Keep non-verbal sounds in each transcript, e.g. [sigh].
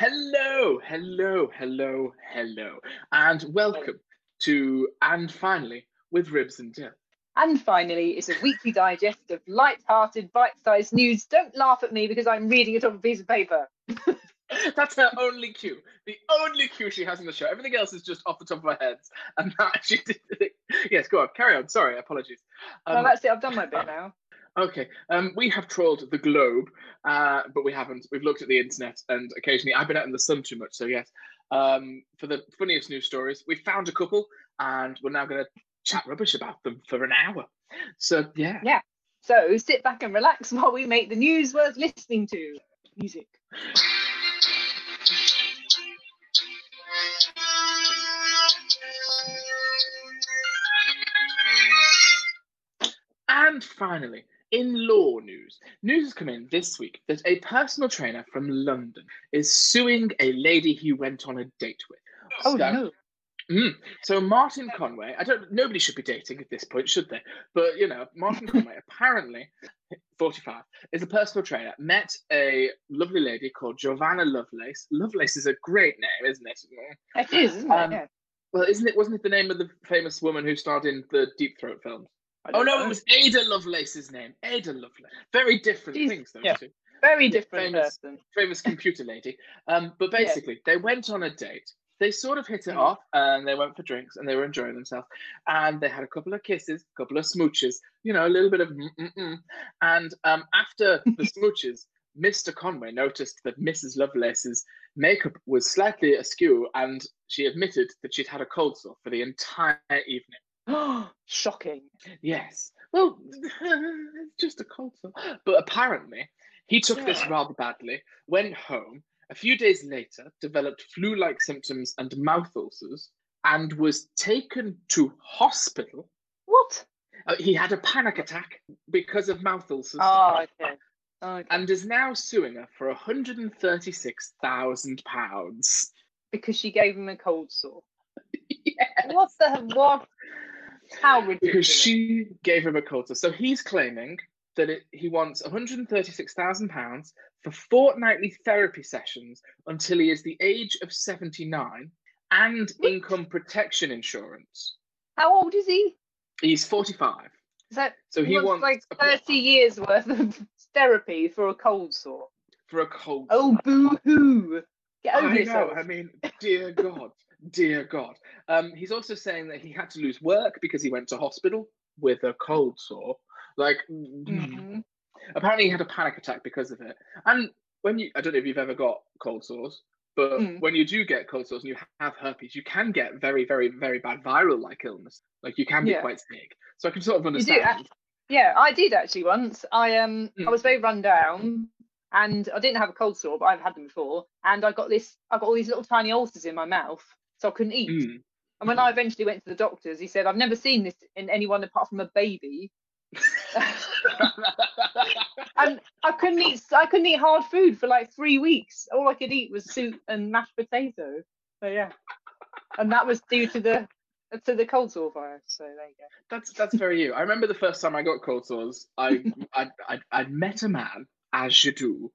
Hello, hello, hello, hello, and welcome to And Finally with Ribs and Dill. And finally, it's a weekly digest of light-hearted, bite-sized news. Don't laugh at me because I'm reading it on a piece of paper. [laughs] That's her only cue. The only cue she has in the show. Everything else is just off the top of her head. And that [laughs] she did. Yes, go on, carry on. Sorry, apologies. Um, well, that's it. I've done my bit now. Okay. Um, we have trawled the globe, uh, but we haven't. We've looked at the internet, and occasionally I've been out in the sun too much. So yes, um, for the funniest news stories, we found a couple, and we're now going to chat rubbish about them for an hour. So yeah. Yeah. So sit back and relax [laughs] while we make the news worth listening to. Music. And finally, in law news, news has come in this week that a personal trainer from London is suing a lady he went on a date with. Oh so, no. Mm, so Martin Conway, I don't. Nobody should be dating at this point, should they? But you know, Martin [laughs] Conway apparently, forty-five, is a personal trainer. Met a lovely lady called Giovanna Lovelace. Lovelace is a great name, isn't it? It is, isn't um, it? Yeah. Well, isn't it? Wasn't it the name of the famous woman who starred in the Deep Throat films? Oh no, know. it was Ada Lovelace's name. Ada Lovelace. Very different She's, things, though. Yeah. Two. Very different famous, person. Famous computer lady. [laughs] Um, but basically, yeah. they went on a date. They sort of hit it mm. off, and they went for drinks, and they were enjoying themselves. And they had a couple of kisses, a couple of smooches. You know, a little bit of mm-mm-mm. And um, after the [laughs] smooches, Mr. Conway noticed that Mrs. Lovelace's makeup was slightly askew, and she admitted that she'd had a cold sore for the entire evening. [gasps] Shocking. Yes. Well, [laughs] it's just a cold sore. But apparently, he took this rather badly, went home, a few days later, developed flu like symptoms and mouth ulcers, and was taken to hospital. What? Uh, he had a panic attack because of mouth ulcers. Oh, okay. okay. And is now suing her for £136,000. Because she gave him a cold sore. [laughs] yes. What the what? How ridiculous. Because she gave him a quota. So he's claiming that it, he wants £136,000 for fortnightly therapy sessions until he is the age of 79 and income protection insurance. How old is he? He's 45. Is that so he wants, wants like 30 years worth of [laughs] therapy for a cold sore? For a cold Oh, boo hoo. Get over I yourself. know. I mean, dear God. [laughs] Dear God. Um, he's also saying that he had to lose work because he went to hospital with a cold sore. Like, mm, mm-hmm. apparently he had a panic attack because of it. And when you, I don't know if you've ever got cold sores, but mm. when you do get cold sores and you have herpes, you can get very, very, very bad viral like illness. Like you can be yeah. quite sick. So I can sort of understand. Yeah, I did actually once. I um mm. I was very run down and I didn't have a cold sore, but I've had them before. And I got this I got all these little tiny ulcers in my mouth so I couldn't eat. Mm. And when I eventually went to the doctors, he said, I've never seen this in anyone apart from a baby. [laughs] and I couldn't eat I couldn't eat hard food for like three weeks. All I could eat was soup and mashed potato. So yeah. And that was due to the to the cold sore virus. So there you go. That's that's very you. I remember the first time I got cold sores, I I I I met a man, as you do,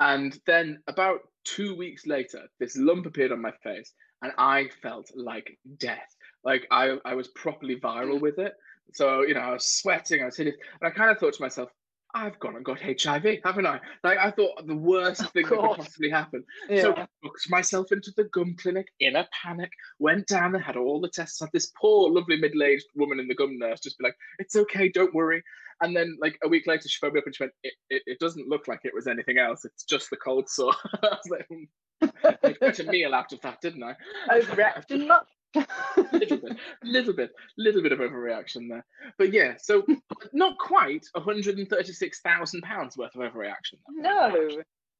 and then about two weeks later, this lump appeared on my face and I felt like death. Like I, I was properly viral mm. with it. So, you know, I was sweating, I was hitting, and I kind of thought to myself, I've gone and got HIV, haven't I? Like I thought the worst thing that could possibly happen. Yeah. So I booked myself into the GUM clinic in a panic, went down and had all the tests. Had this poor, lovely middle-aged woman in the GUM nurse just be like, "It's okay, don't worry." And then like a week later, she phoned me up and she went, "It, it, it doesn't look like it was anything else. It's just the cold sore." [laughs] I was like, hmm. I got a meal out of that, didn't I? Overreaction, not. [laughs] little bit, little bit, little bit of overreaction there. But yeah, so [laughs] not quite 136,000 pounds worth of overreaction. No,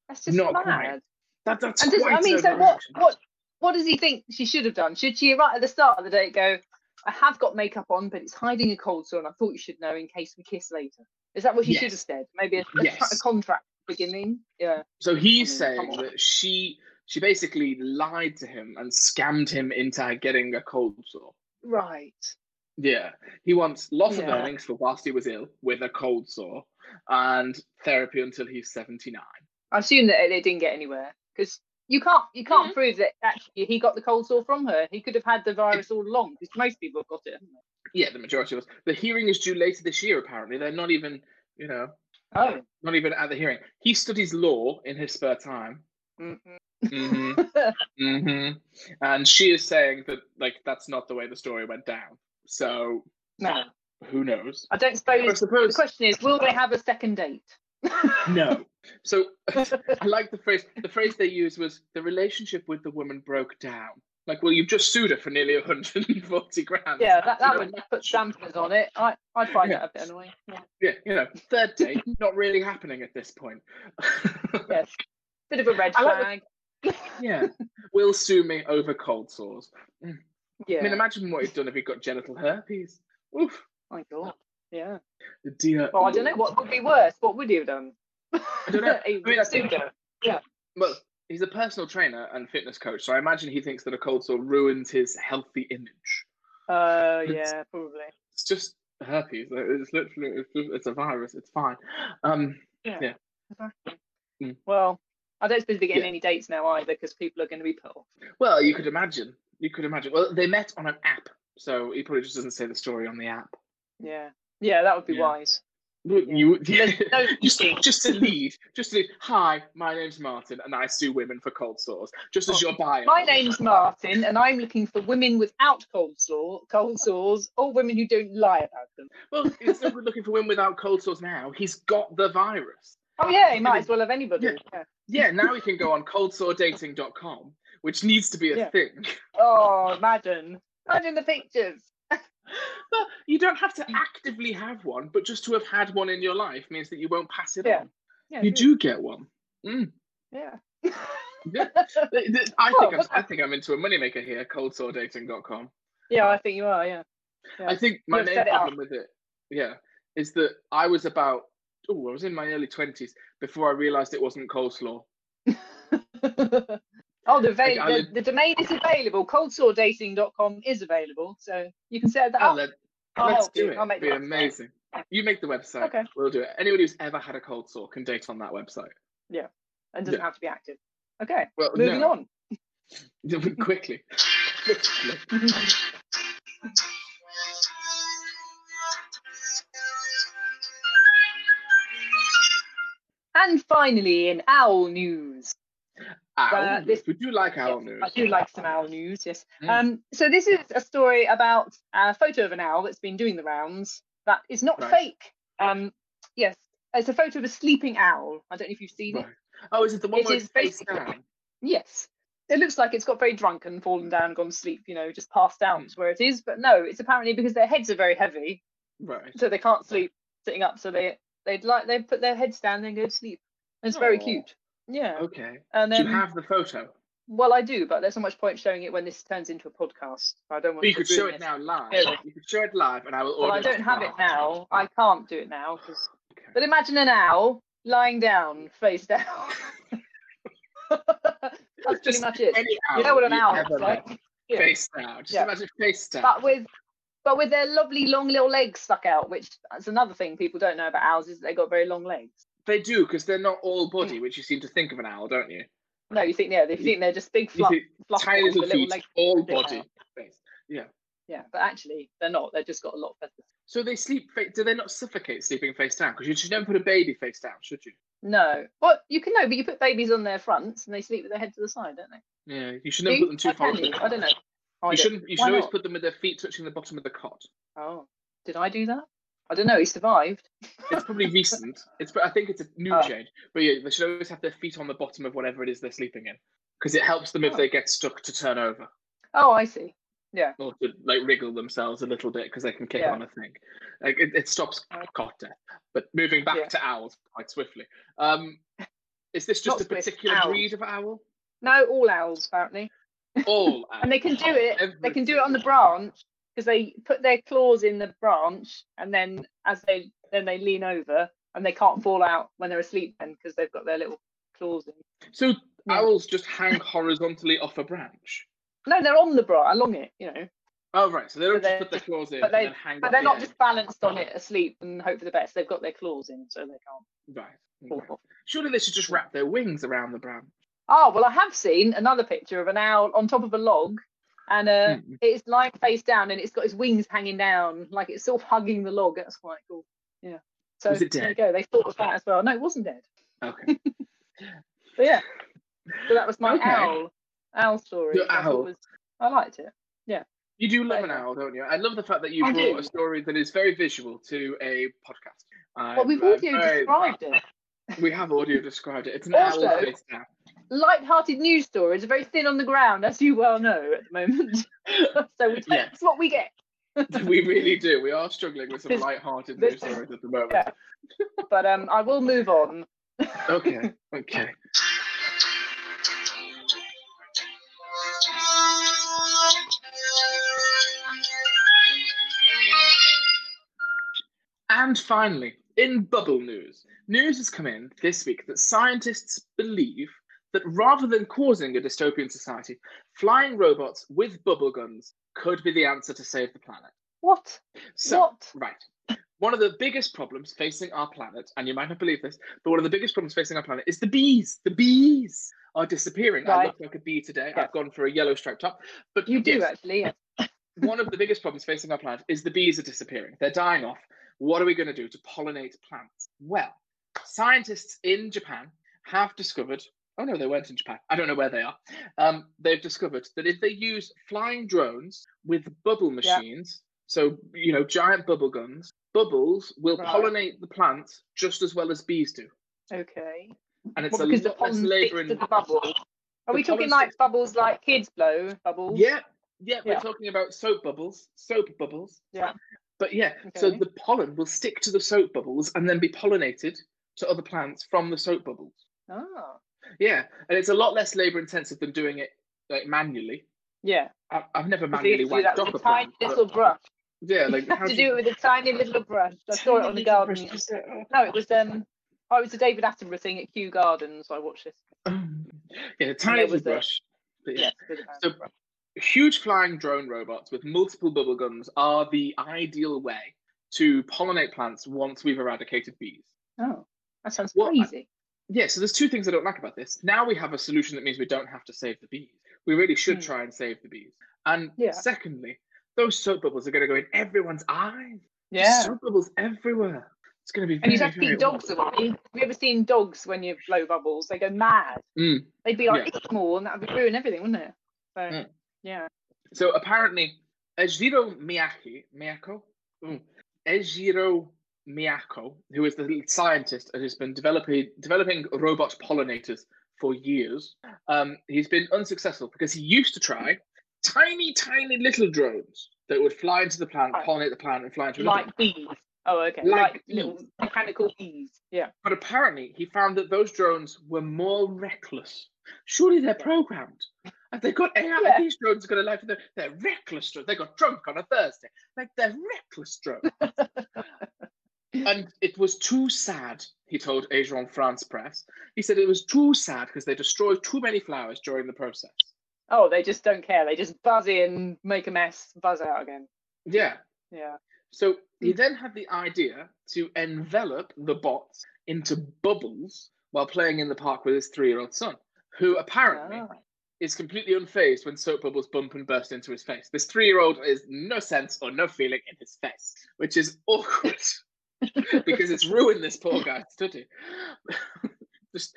that's just not mad. quite. That, that's and does, I mean, so what? What? What does he think she should have done? Should she right at the start of the date go? I have got makeup on, but it's hiding a cold sore, and I thought you should know in case we kiss later. Is that what she yes. should have said? Maybe a, a, yes. a contract beginning. Yeah. So he's I mean, saying that she she basically lied to him and scammed him into getting a cold sore. Right. Yeah. He wants loss yeah. of earnings for whilst he was ill with a cold sore and therapy until he's 79. I assume that they didn't get anywhere because you can't you can't mm-hmm. prove that actually he got the cold sore from her. He could have had the virus all along because most people have got it, Yeah, the majority of us. The hearing is due later this year. Apparently, they're not even you know, oh, not even at the hearing. He studies law in his spare time. Mm-hmm. Mm-hmm. [laughs] mm-hmm. And she is saying that like that's not the way the story went down. So no, who knows? I don't suppose. I suppose the question is, will they have a second date? [laughs] no. So [laughs] I like the phrase. The phrase they used was the relationship with the woman broke down. Like, well, you've just sued her for nearly 140 grand. Yeah, that, that would put dampers on it. I, I'd find yeah. that a bit annoying. Yeah. yeah, you know, third date, not really happening at this point. yes. Bit of a red flag. Like yeah. Will sue me over cold sores. Mm. Yeah. I mean, imagine what he'd done if he got genital herpes. Oof. My God. Yeah. Dear. Well, I don't know what would be worse. What would he have done? I don't know. [laughs] I mean, yeah. Well, he's a personal trainer and fitness coach, so I imagine he thinks that a cold sore ruins his healthy image. Uh, yeah, probably. It's just herpes. It's literally it's, just, it's a virus. It's fine. Um, yeah. yeah. Exactly. Mm. Well, I don't suppose they're getting yeah. any dates now either because people are going to be put off. Well, you could imagine. You could imagine. Well, they met on an app, so he probably just doesn't say the story on the app. Yeah. Yeah, that would be yeah. wise. You, yeah. [laughs] no just, just to lead, just to lead. Hi, my name's Martin, and I sue women for cold sores. Just as oh, your bio. My name's Martin, and I'm looking for women without cold sore, cold sores, or women who don't lie about them. Well, he's not looking for women without cold sores now. He's got the virus. Oh yeah, he might as well have anybody. Yeah, yeah. yeah now he can go on coldsoredating.com, which needs to be a yeah. thing. Oh, imagine, imagine the pictures [laughs] but you don't have to actively have one, but just to have had one in your life means that you won't pass it yeah. on. Yeah, you do get one. Mm. Yeah. [laughs] yeah. [laughs] I think I'm, I think I'm into a moneymaker here. Coldsoredating.com. Yeah, I think you are. Yeah. yeah. I think my main problem with it, yeah, is that I was about oh, I was in my early twenties before I realised it wasn't coleslaw. [laughs] Oh, the, the, the, domain is available. Coldsoredating.com is available, so you can set that oh, up. Let, us do you. it. I'll make It'd be amazing. You make the website. Okay. We'll do it. Anybody who's ever had a cold sore can date on that website. Yeah, and doesn't yeah. have to be active. Okay. Well, moving no. on. [laughs] Quickly. Quickly. [laughs] and finally, in owl news. Owl this, Would you like owl yes, news? I do like some owl news, yes. Mm. Um, so this is a story about a photo of an owl that's been doing the rounds that is not right. fake. Um, yes, it's a photo of a sleeping owl. I don't know if you've seen right. it. Oh, is it the one it where it's face down? Yes. It looks like it's got very drunk and fallen down, gone to sleep, you know, just passed out mm. where it is. But no, it's apparently because their heads are very heavy. Right. So they can't sleep sitting up. So they they'd like they put their heads down and go to sleep. And it's Aww. very cute. Yeah. Okay. And then, do you have the photo? Well, I do, but there's so much point showing it when this turns into a podcast. I don't want. But you could show it now live. Yeah. You could show it live, and I will. Well, I don't have it now. I can't do it now. Cause... Okay. But imagine an owl lying down, face down. [laughs] That's pretty much it. You know what an owl looks like. Face down. Just yeah. imagine face down. But with but with their lovely long little legs stuck out, which that's another thing people don't know about owls is they got very long legs. They do because they're not all mm. body, which you seem to think of an owl, don't you? No, you think yeah, they think they're just big fluff, fluff tiny little feet, little all body. Yeah. Yeah, but actually they're not. They've just got a lot of feathers. So they sleep. Do they not suffocate sleeping face down? Because you should never put a baby face down, should you? No. Well, you can know, but you put babies on their fronts and they sleep with their head to the side, don't they? Yeah, you should never put them too far. I don't know. Oh, you shouldn't. You should Why always not? put them with their feet touching the bottom of the cot. Oh, did I do that? I don't know. He survived. it's probably [laughs] recent. It's I think it's a new oh. change. But yeah, they should always have their feet on the bottom of whatever it is they're sleeping in, because it helps them if oh. they get stuck to turn over. Oh, I see. Yeah. Or to like wriggle themselves a little bit because they can kick yeah. on a thing. Like it, it stops cot death. But moving back yeah. to owls quite swiftly. Um, is this [laughs] just Not a particular breed of owl? No, all owls apparently. Oh, All [laughs] and they can do it. Everything. They can do it on the branch because they put their claws in the branch and then as they then they lean over and they can't fall out when they're asleep then because they've got their little claws in. So yeah. owls just hang horizontally off a branch. No, they're on the branch along it, you know. Oh right, so they don't just put their claws in, but, they, but they're the not end. just balanced on it asleep and hope for the best. They've got their claws in, so they can't. Right. Okay. Surely they should just wrap their wings around the branch. Oh well, I have seen another picture of an owl on top of a log, and uh, mm. it's lying face down, and it's got its wings hanging down, like it's sort of hugging the log. That's quite cool. Yeah. So was it dead? there you go. They thought of that as well. No, it wasn't dead. Okay. [laughs] but yeah, so that was my okay. owl owl story. Your owl. Was, I liked it. Yeah. You do love an owl, don't you? I love the fact that you I brought do. a story that is very visual to a podcast. well, we've audio described it. [laughs] We have audio described it. It's an also, owl-based app. Light-hearted news stories are very thin on the ground, as you well know at the moment. [laughs] so we yeah. that's what we get. [laughs] we really do. We are struggling with some light-hearted news stories at the moment. Yeah. But um, I will move on. okay. [laughs] Okay. And finally, in bubble news, news has come in this week that scientists believe that rather than causing a dystopian society, flying robots with bubble guns could be the answer to save the planet. What? So, what? Right. One of the biggest problems facing our planet, and you might not believe this, but one of the biggest problems facing our planet is the bees. The bees are disappearing. Right. I look like a bee today. Yeah. I've gone for a yellow striped top. But you do actually, yeah. [laughs] one of the biggest problems facing our planet is the bees are disappearing. They're dying off. What are we going to do to pollinate plants? Well, scientists in Japan have discovered. Oh no, they weren't in Japan. I don't know where they are. Um, they've discovered that if they use flying drones with bubble machines, yeah. so you know, giant bubble guns, bubbles will right. pollinate the plants just as well as bees do. Okay. And it's well, a lot less labour in the bubble. Are we talking like bubbles like kids blow bubbles? Yeah, yeah, we're talking about soap bubbles, soap bubbles. Yeah. But yeah, okay. so the pollen will stick to the soap bubbles and then be pollinated to other plants from the soap bubbles. Oh. Yeah, and it's a lot less labor intensive than doing it like manually. Yeah. I, have never manually whacked up a tiny plant, little brush. Yeah, [laughs] like you have to do it with a tiny little brush. I saw it on the garden. No, it was um, oh, it was a David Attenborough thing at Kew Gardens. I watched this. Um, [laughs] yeah, a tiny little brush. yeah, so brush huge flying drone robots with multiple bubble guns are the ideal way to pollinate plants once we've eradicated bees. Oh, that sounds well, crazy. Yeah, so there's two things I don't like about this. Now we have a solution that means we don't have to save the bees. We really should mm. try and save the bees. And yeah. secondly, those soap bubbles are going to go in everyone's eyes. Yeah. Soap bubbles everywhere. It's going to be very, And you have to keep dogs away. Have you ever seen dogs when you blow bubbles? They go mad. Mm. They'd be like, yeah. more, and that would ruin everything, wouldn't it? So, mm. Yeah. So apparently, Eijiro Miyake, Miyako, mm, Eijiro Miyako, who is the scientist and has been developing developing robot pollinators for years, um, he's been unsuccessful because he used to try tiny, tiny little drones that would fly into the plant, pollinate the plant, and fly into like bees. Oh, okay. Like, like little mechanical bees. Yeah. But apparently, he found that those drones were more reckless. Surely they're programmed. And they got AI. Yeah. These drones are going to live. They're, they're reckless drones. They got drunk on a Thursday. Like they're reckless drones. [laughs] and it was too sad, he told Agence France-Presse. He said it was too sad because they destroyed too many flowers during the process. Oh, they just don't care. They just buzz in, make a mess, buzz out again. Yeah. Yeah. So he then had the idea to envelop the bots into bubbles while playing in the park with his three year old son, who apparently oh is completely unfazed when soap bubbles bump and burst into his face. This three year old has no sense or no feeling in his face, which is [laughs] awkward [laughs] because it's ruined this poor guy's study. [laughs] this,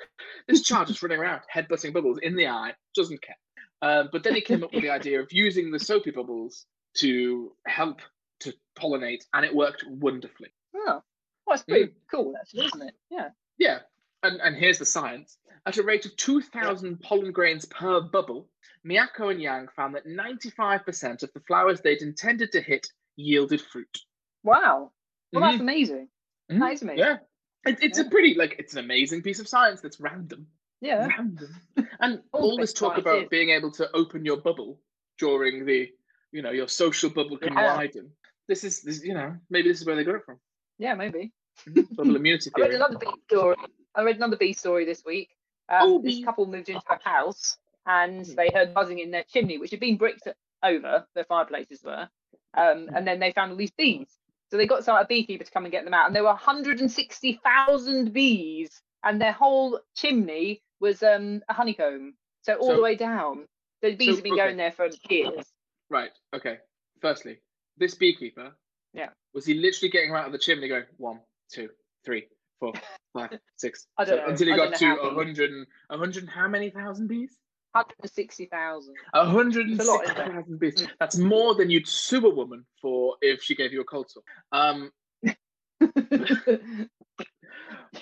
this child is running around, headbutting bubbles in the eye, doesn't care. Um, but then he came up with the idea of using the soapy bubbles to help to pollinate, and it worked wonderfully. Oh, well, it's pretty mm. cool, actually, isn't it? Yeah. Yeah, and, and here's the science. At a rate of 2,000 pollen grains per bubble, Miyako and Yang found that 95% of the flowers they'd intended to hit yielded fruit. Wow. Well, mm-hmm. that's amazing. Mm-hmm. That is amazing. Yeah. It, it's yeah. a pretty, like, it's an amazing piece of science that's random. Yeah. Random. And [laughs] all, all this talk about being able to open your bubble during the, you know, your social bubble can yeah. widen. This is, this, you know, maybe this is where they got it from. Yeah, maybe. Mm-hmm. Bubble [laughs] immunity theory. I read another big story. I read another bee story this week. Um, oh, this couple moved into a house and hmm. they heard buzzing in their chimney, which had been bricked over, their fireplaces were. Um, hmm. and then they found all these bees. So they got some, a beekeeper to come and get them out. And there were 160,000 bees, and their whole chimney was um a honeycomb. So all So- the way down. The bees So, have been okay. going there for years. Right. Okay. Firstly, this beekeeper. Yeah. Was he literally getting out of the chimney going one, two, three, four, five, [laughs] six, I don't seven, know. until he I got to know how a many. hundred hundred how many thousand bees? Hundred and sixty thousand. A hundred and It's a lot, sixty isn't it? thousand bees. Mm. That's more than you'd sue a woman for if she gave you a cold sore. Um, [laughs]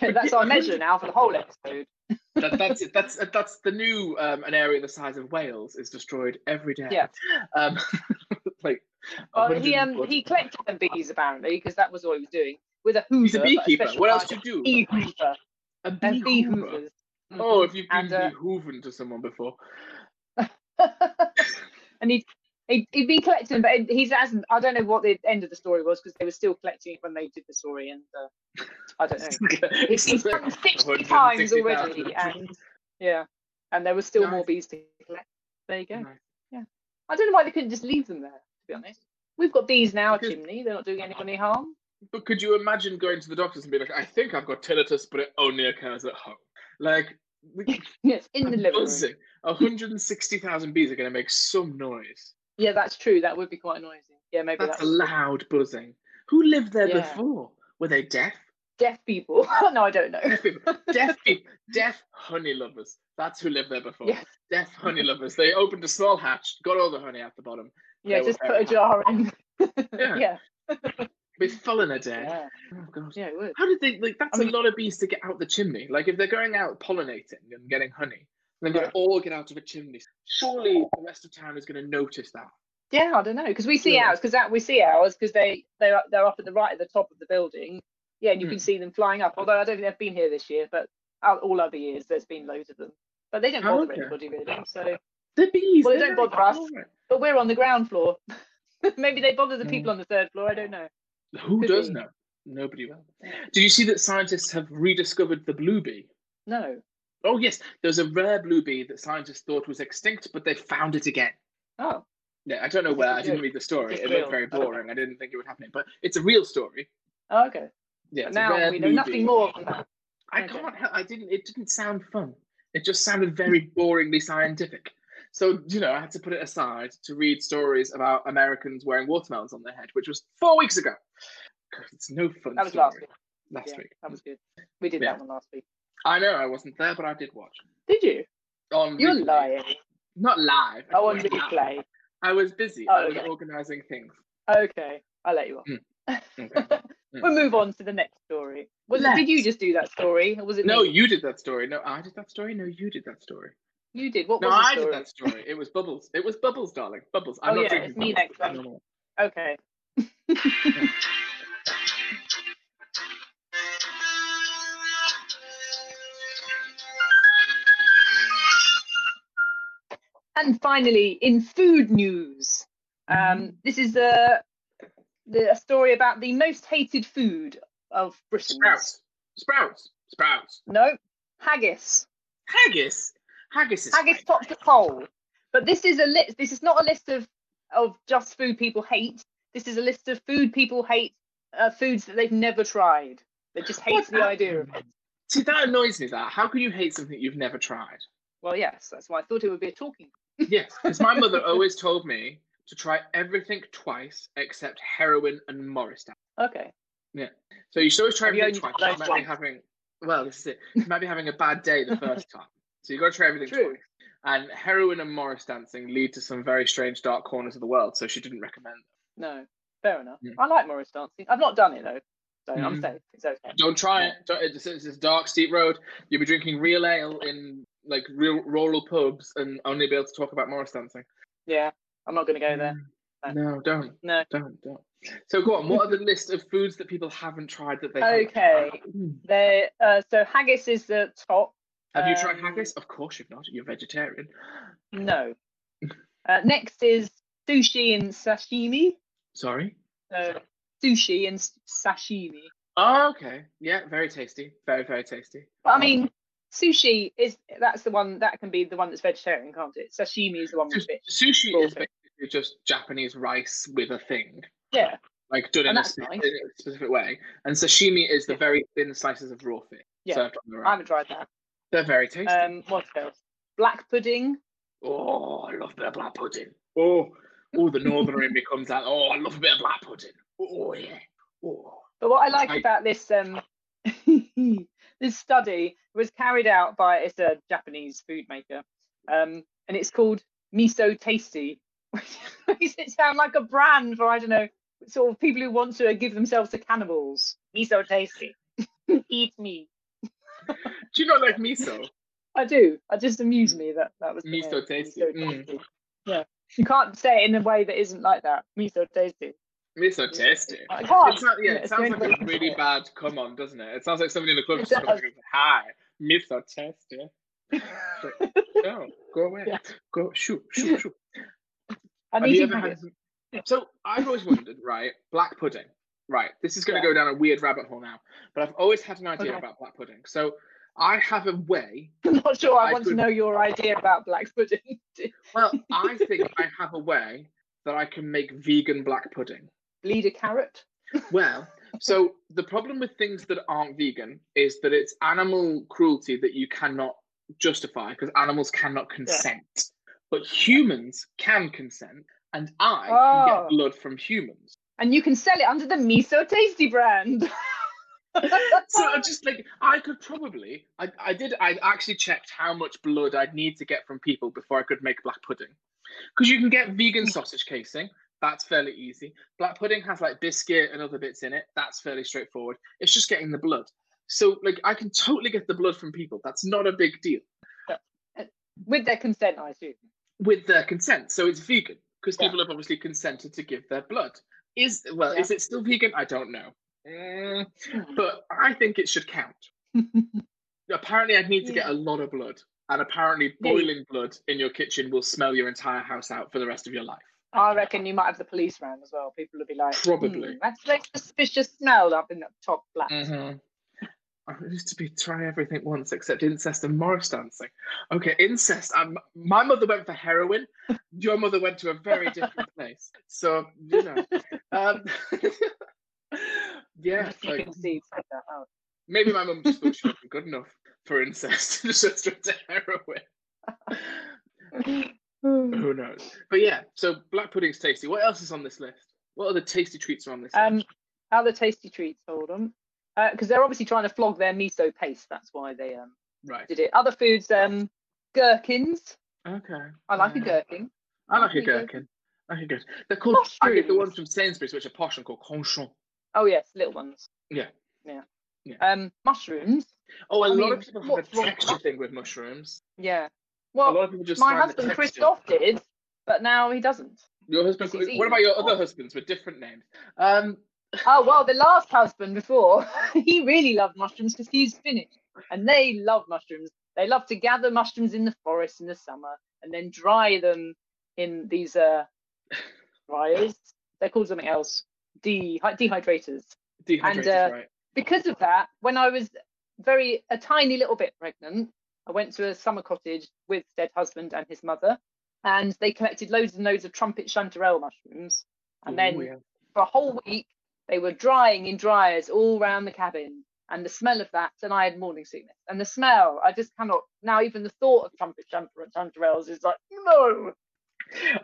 yeah, that's our measure now for the whole episode. [laughs] that, that's it. That's that's the new um, an area the size of Wales is destroyed every day. Yeah. Um, [laughs] like. Well, he um he collected them bees apparently because that was all he was doing with a hoover. He's a beekeeper. special What else kind do you do? Bee hoover. A And bee hoover. hoovers. Oh, if you've been And, uh, bee hooving to someone before. [laughs] and he he he'd been collecting, but he's hasn't. I don't know what the end of the story was because they were still collecting it when they did the story, and uh, I don't know. [laughs] He's, he's done sixty times 160,000. already, and yeah, and there were still more bees to collect. There you go. Nice. I don't know why they couldn't just leave them there. To be honest, we've got bees now, Because- chimney. They're not doing anyone any harm. But could you imagine going to the doctors and being like, I think I've got tinnitus, but it only occurs at home? Like, [laughs] Yes, in the living room. 160,000 bees are going to make some noise. Yeah, that's true. That would be quite noisy. Yeah, maybe That's that's a loud buzzing. Who lived there Yeah. before? Were they deaf? deaf people. [laughs] no, I don't know. Deaf people. [laughs] Deaf people. Deaf honey lovers. That's who lived there before. Yeah. Deaf honey lovers. They opened a small hatch, got all the honey out the bottom. Yeah, just put a jar in. Yeah. yeah. Be full in a day. Yeah. Oh, God. Yeah, it would. How did they like? That's I mean- a lot of bees to get out the chimney. Like if they're going out pollinating and getting honey, they're going Yeah. to all get out of a chimney. Surely the rest of town is going to notice that. Yeah, I don't know because we see Yeah. ours because that we see ours because they they're up- they're up at the right at the top of the building. Yeah, and you Hmm. can see them flying up. Although I don't think they've been here this year, but all- other years there's been loads of them. But they don't Oh, bother okay. anybody really. So, The bees. Well, they don't bother us. but we're on the ground floor. [laughs] Maybe they bother the Yeah. people on the third floor. I don't know. Who Could does be. know? Nobody will. Did you see that scientists have rediscovered the blue bee? No. Oh yes, there's a rare blue bee that scientists thought was extinct, but they found it again. Oh, Yeah, I don't know where. I didn't read the story. It looked very boring. I didn't think it would happen, but it's a real story. oh okay. Yeah, But it's a now we know nothing bee. more than that. I Okay. can't. Help, I didn't. It didn't sound fun. It just sounded very [laughs] boringly scientific. So you know, I had to put it aside to read stories about Americans wearing watermelons on their head, which was four weeks ago. It's no fun. That was story. last week. Last yeah, week. that was good. We did Yeah. that one last week. I know I wasn't there, but I did watch Did you? on. You're replay. lying. Not live. I Oh, on replay. I was busy. Oh, I was okay. organising things. Okay, I'll let you off. Hmm. [laughs] Okay. Hmm. we'll move on to the next story. Was it, did you just do that story, or was it No, me? you did that story. No, I did that story. No, you did that story. You did. What No, was the I did that story. It was Bubbles. It was Bubbles, darling. Bubbles. I'm Oh, not yeah, it's me next time. Okay. [laughs] and finally, in food news, um, this is a, the, a story about the most hated food of Britain. Sprouts. Sprouts. Sprouts. No, haggis. Haggis. Haggis is Haggis tops the poll. But this is a list. This is not a list of of just food people hate. This is a list of food people hate, uh, foods that they've never tried. They just hate the idea of it. See, that annoys me. That how can you hate something you've never tried? Well, yes, that's why I thought it would be a talking. Yes, because my mother [laughs] always told me to try everything twice except heroin and Morris. Okay. Yeah. So you should always try everything twice. You might be having well, this is it. You might be having a bad day the [laughs] first time. So you got to try everything True. twice. And heroin and Morris dancing lead to some very strange dark corners of the world. So she didn't recommend them. No, fair enough. Yeah. I like Morris dancing. I've not done it though, so I'm Mhm. safe. It's okay. Don't try it. Don't, it's, it's this dark, steep road. You'll be drinking real ale in like real rural pubs and only be able to talk about Morris dancing. Yeah, I'm not going to go there. No, don't, No. don't, don't. So go on. What are the list of foods that people haven't tried that they Okay. Mm. There. Uh, so haggis is the top. Have you tried Um, haggis? Of course you've not. You're vegetarian. No. Uh, next is sushi and sashimi. Sorry. So sushi and sashimi. Oh, okay. Yeah, very tasty. Very, very tasty. I mean, sushi is that's the one that can be the one that's vegetarian, can't it? Sashimi is the one with. Sushi is basically just Japanese rice with a thing, Yeah. like done in a, nice. in a specific way. And sashimi is the Yeah. very thin slices of raw fish Yeah. served on the I haven't tried that. They're very tasty. Um, what else? Black pudding. Oh, I love a bit of black pudding. Oh, oh, the northerner in me comes out. Oh, I love a bit of black pudding. Oh yeah. Oh. But what I like I... about this um [laughs] this study was carried out by it's a Japanese food maker, um, and it's called Miso Tasty. [laughs] Makes it sound like a brand for I don't know sort of people who want to give themselves to cannibals. Miso Tasty. [laughs] Eat me. [laughs] Do you not like miso? I do. It just amused me that that was miso tasty. Miso mm. tasty. Mm. Yeah, you can't say it in a way that isn't like that. Miso tasty. Miso tasty. I can't. It's not, yeah, it sounds like a really [laughs] bad come on, doesn't it? It sounds like somebody in the club just comes and "Hi, miso tasty." [laughs] no, go away. Yeah. Go shoot, shoot, shoot. Have you ever had? So I've always wondered, right? Black pudding. Right. This is going to yeah. go down a weird rabbit hole now, but I've always had an idea okay. about black pudding. So I have a way. [laughs] I'm not sure. I, I want could... to know your idea about black pudding. [laughs] well, I think I have a way that I can make vegan black pudding. Bleed a carrot. [laughs] well, so the problem with things that aren't vegan is that it's animal cruelty that you cannot justify because animals cannot consent. Yeah. But humans can consent, and I oh. can get oh. blood from humans. And you can sell it under the Miso Tasty brand. [laughs] so I'm just like I could probably I, I did I actually checked how much blood I'd need to get from people before I could make black pudding. Because you can get vegan sausage casing, that's fairly easy. Black pudding has like biscuit and other bits in it, that's fairly straightforward. It's just getting the blood. So like I can totally get the blood from people. That's not a big deal. With their consent, I assume. With their consent. So it's vegan. Because yeah. people have obviously consented to give their blood. Is well, yeah. is it still vegan? I don't know. Mm, but I think it should count. [laughs] apparently, I'd need to get a lot of blood, and apparently, boiling yeah. blood in your kitchen will smell your entire house out for the rest of your life. I reckon you might have the police round as well. People will be like, probably. Hmm, that's like a suspicious smell up in the top flat. Mm-hmm. I used to be try everything once except incest and Morris dancing. Okay, incest. Um, my mother went for heroin. [laughs] Your mother went to a very different place. So you know, um, [laughs] yeah. Like, maybe my mum just thought she wasn't good [laughs] enough for incest, just straight to heroin. Who knows? But yeah, so black pudding's tasty. What else is on this list? What other tasty treats are on this um, list? Other tasty treats, hold on because uh, they're obviously trying to flog their miso paste. That's why they um right. did it. Other foods, um, gherkins. Okay. I like a gherkin. I like a gherkin. I like a gherkin. They're called. Get the ones from Sainsbury's, which are posh and called cornichons. Oh yes, little ones. Yeah. Yeah. Yeah. Um, mushrooms. Oh, a I lot mean, of people have a texture thing with mushrooms. Yeah. Well, a lot of people just my husband Christoph did, but now he doesn't. Your husband. What about your other husbands with different names? Um, oh well, the last husband before [laughs] he really loved mushrooms because he's Finnish, and they love mushrooms. They love to gather mushrooms in the forest in the summer and then dry them in these uh [laughs] dryers. They're called something else. De- dehydrators. Dehydrators, and, uh, right. Because of that, when I was very a tiny little bit pregnant, I went to a summer cottage with said husband and his mother, and they collected loads and loads of trumpet chanterelle mushrooms. And Ooh, then yeah. for a whole week, they were drying in dryers all around the cabin, and the smell of that, and I had morning sickness. And the smell, I just cannot now. Even the thought of trumpet chanterelles is like no.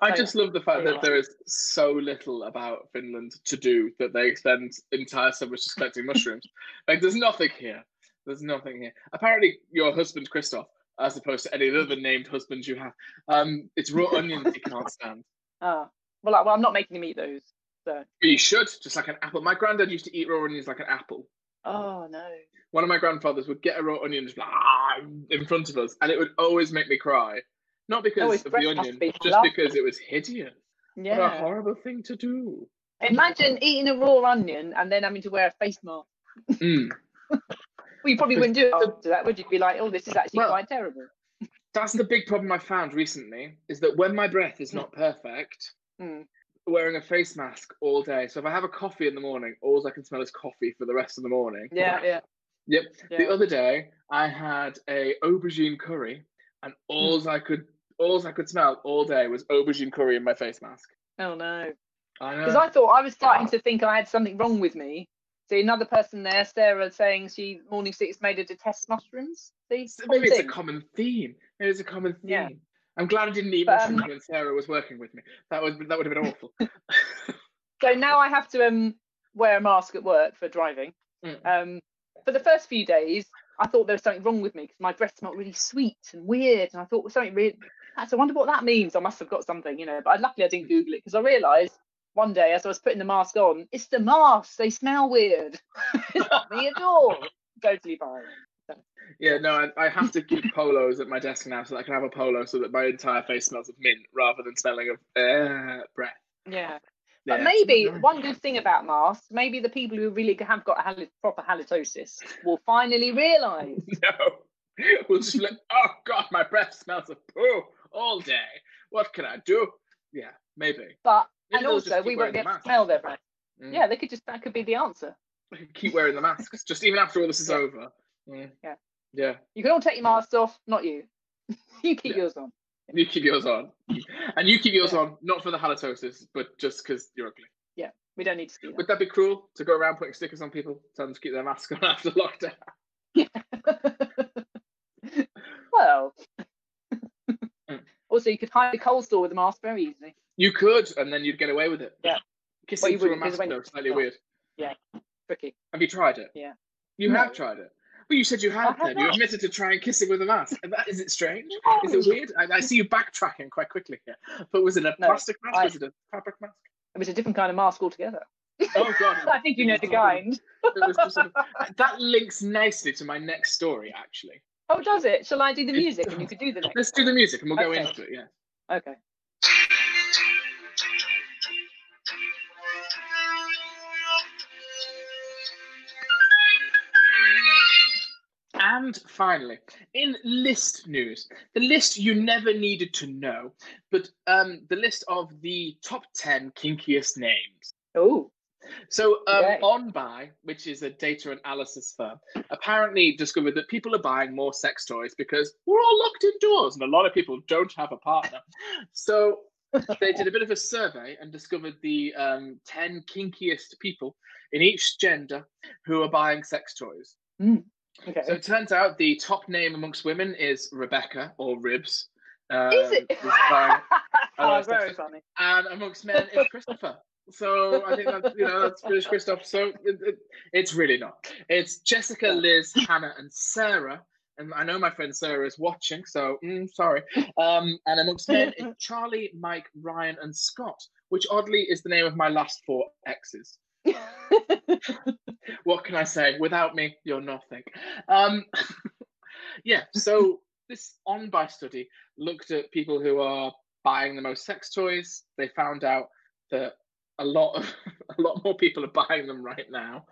I so, just love the fact that there is so little about Finland to do that they spend entire summers just collecting [laughs] mushrooms. Like there's nothing here. There's nothing here. Apparently, your husband Christoph, as opposed to any other named husbands you have, um, it's raw onions he can't stand. Oh, [laughs] well, I, well, I'm not making him eat those. So. You should, just like an apple. My granddad used to eat raw onions like an apple. Oh no. One of my grandfathers would get a raw onion just ah, in front of us, and it would always make me cry. Not because oh, of the onion, be just because it was hideous. Yeah. What a horrible thing to do. Imagine eating a raw onion and then having to wear a face mask. Mm. [laughs] well, you probably wouldn't do it after that, would you? Be like, oh, this is actually well, quite terrible. That's the big problem I found recently is that when my breath is not perfect, mm wearing a face mask all day. So if I have a coffee in the morning, all I can smell is coffee for the rest of the morning. Yeah, yeah. Yep. Yeah. The other day, I had a aubergine curry, and all. I could all I could smell all day was aubergine curry in my face mask. Oh no. I know. Because I thought I was starting to think I had something wrong with me, See another person there, Sarah, saying she morning six made her detest mushrooms. See, maybe it's a common theme. Maybe it's a common theme. Yeah. I'm glad I didn't eat but, um, when Sarah was working with me. That would that would have been awful. [laughs] so now I have to um wear a mask at work for driving. Mm. Um, for the first few days, I thought there was something wrong with me because my breath smelled really sweet and weird, and I thought well, something really. I wonder what that means. I must have got something, you know. But luckily, I didn't Google it because I realised one day as I was putting the mask on, it's the mask. They smell weird. [laughs] it's not me at all. Totally fine. Yeah, no, I, I, have to keep polos at my desk now so I can have a polo so that my entire face smells of mint rather than smelling of uh, breath. Yeah. But yeah. maybe one good thing about masks, maybe the people who really have got hal- proper halitosis will finally realise. [laughs] no, we'll just be like, oh god, my breath smells of poo all day. What can I do? Yeah, maybe. But maybe and also we won't get to smell their breath. Mm. Yeah, they could just that could be the answer. [laughs] Keep wearing the masks, just even after all this is yeah. over. Mm. Yeah. Yeah. You can all take your masks off, not you. [laughs] you keep yeah. yours on. You keep yours on, [laughs] and you keep yours yeah. on not for the halitosis, but just because you're ugly. Yeah, we don't need to do that. Would that be cruel to go around putting stickers on people, telling them to keep their mask on [laughs] after lockdown? Yeah. well, also you could hide a cold sore with a mask very easily. You could, and then you'd get away with it. Yeah. Kissing well, through a mask though, slightly weird. Yeah, tricky. Have you tried it? Yeah. You no. have tried it. Well, you said you had then. You admitted to trying and kissing with a mask. Is it strange? Is it weird? I, I, see you backtracking quite quickly here. But was it a no, plastic mask? I, was it a fabric mask? It was a different kind of mask altogether. Oh god! [laughs] I think you know the kind. sort of, uh, that links nicely to my next story, actually. Oh, does it? Shall I do the music and you could do the next? Let's do the music and we'll okay. go into it. Yeah. Okay. And finally, in list news, the list you never needed to know, but um, the list of the top 10 kinkiest names. Oh. So, um, okay. OnBuy, which is a data analysis firm, apparently discovered that people are buying more sex toys because we're all locked indoors and a lot of people don't have a partner. So, [laughs] they did a bit of a survey and discovered the um, 10 kinkiest people in each gender who are buying sex toys. Mm. Okay. So it turns out the top name amongst women is Rebecca or Ribs. Uh, is it? By, [laughs] oh, very funny. And amongst men is Christopher. So I think that's you know that's British Christoph. So it, it, it's really not. It's Jessica, Liz, Hannah, and Sarah. And I know my friend Sarah is watching, so mm, sorry. Um, and amongst men, it's [laughs] Charlie, Mike, Ryan, and Scott, which oddly is the name of my last four exes. [laughs] what can I say? Without me, you're nothing. Um, [laughs] yeah, so this OnBuy study looked at people who are buying the most sex toys. They found out that a lot of [laughs] a lot more people are buying them right now,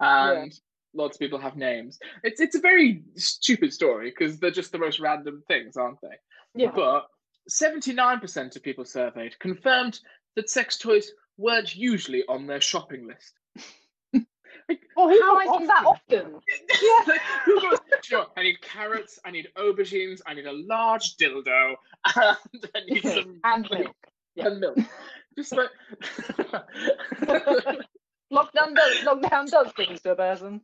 and yeah. lots of people have names. It's it's a very stupid story because they're just the most random things, aren't they? Yeah. But seventy nine percent of people surveyed confirmed that sex toys weren't usually on their shopping list. [laughs] like, oh, who buys often? that often? [laughs] yeah. who goes, sure, I need carrots, I need aubergines, I need a large dildo, [laughs] and I need some and milk. Yeah. And milk. Just like lockdown does lockdown does things to a person.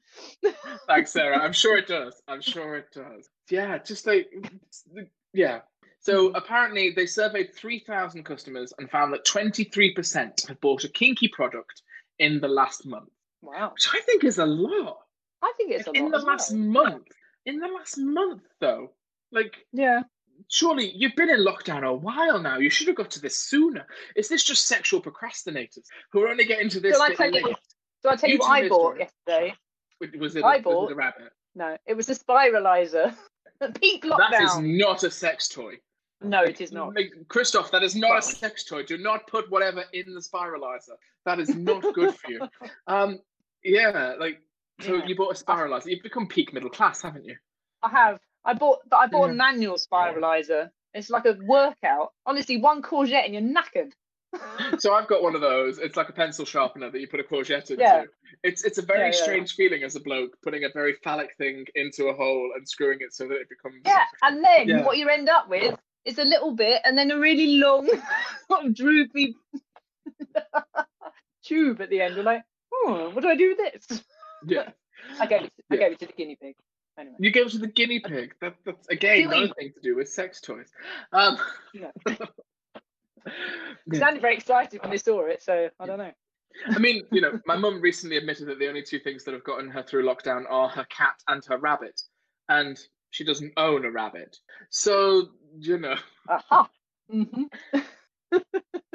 Thanks, Sarah. I'm sure it does. I'm sure it does. Yeah, just like yeah. So mm-hmm. apparently, they surveyed 3,000 customers and found that 23% have bought a kinky product in the last month. Wow. Which I think is a lot. I think it's a lot. In the last well. month. In the last month, though. Like, yeah. Surely you've been in lockdown a while now. You should have got to this sooner. Is this just sexual procrastinators who are only getting to this? So I tell you, so I tell you, you what I bought yesterday. Was it, I bought, was it a rabbit? No, it was a spiralizer. [laughs] Peak lockdown. That is not a sex toy. No, it is not. Christoph, that is not a sex toy. Do not put whatever in the spiralizer. That is not good for you. [laughs] Um, yeah, like so yeah. you bought a spiralizer. You've become peak middle class, haven't you? I have. I bought, but I bought yeah. a manual spiralizer. It's like a workout. Honestly, one courgette and you're knackered. [laughs] so I've got one of those. It's like a pencil sharpener that you put a courgette into. Yeah. It's it's a very yeah, strange feeling as a bloke putting a very phallic thing into a hole and screwing it so that it becomes. Yeah, and then what you end up with it's a little bit and then a really long [laughs] droopy [laughs] tube at the end. You're like, oh, what do I do with this? Yeah. [laughs] I gave it. I Yeah. gave it to the guinea pig. Anyway. You gave it to the guinea pig. That, that's again Silly. another thing to do with sex toys. Um, yeah. Sounded very excited when they saw it, so I don't know. I mean, you know, my mum recently admitted that the only two things that have gotten her through lockdown are her cat and her rabbit, and she doesn't own a rabbit. So, you know, Aha. hmm [laughs]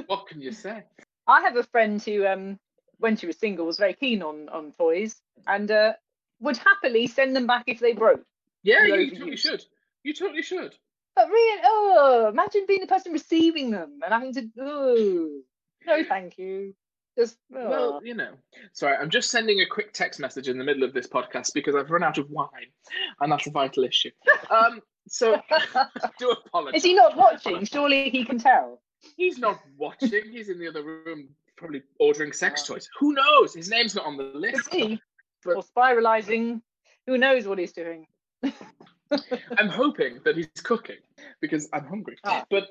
what can you say? I have a friend who, um, when she was single, was very keen on on toys and uh, would happily send them back if they broke. Yeah, you Overuse. totally should. You totally should. But really, oh, imagine being the person receiving them and having to, oh, no, thank you. Just, oh. Well, you know, sorry, I'm just sending a quick text message in the middle of this podcast because I've run out of wine, and that's a vital issue. Um, so I [laughs] do apologize. is he not watching? Surely he can tell. He's not watching. He's in the other room, probably ordering sex toys. Who knows? His name's not on the list. be. But- Or spiralizing. Who knows what he's doing? [laughs] I'm hoping that he's cooking because I'm hungry. Ah. But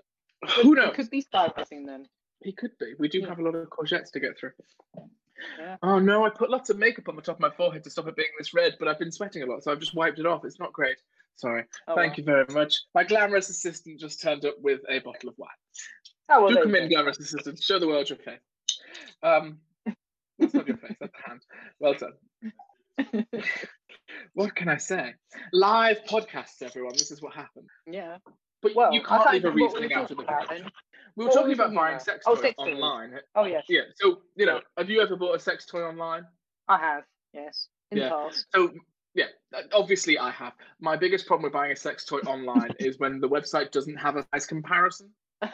who It knows? Could be spiralizing then. He could be. We do Yeah. have a lot of courgettes to get through. Yeah. Oh no, I put lots of makeup on the top of my forehead to stop it being this red, but I've been sweating a lot, so I've just wiped it off. It's not great. Sorry. Oh, Thank you very much. My glamorous assistant just turned up with a bottle of wine. Oh, well, do come in, glamorous assistant. Show the world your face. Um, that's not your face. That's a hand. Well done. [laughs] what can I say? Live podcasts, everyone. This is what happened. Yeah. But Well, you can't leave a we reasoning were out of the about We were What talking we about talking buying about? sex Oh, toys sex toys. online. Oh, yes. Yeah. So you know, have you ever bought a sex toy online? I have. Yes. In Yeah. the past. So yeah, obviously I have. My biggest problem with buying a sex toy online [laughs] is when the website doesn't have a size comparison. [laughs]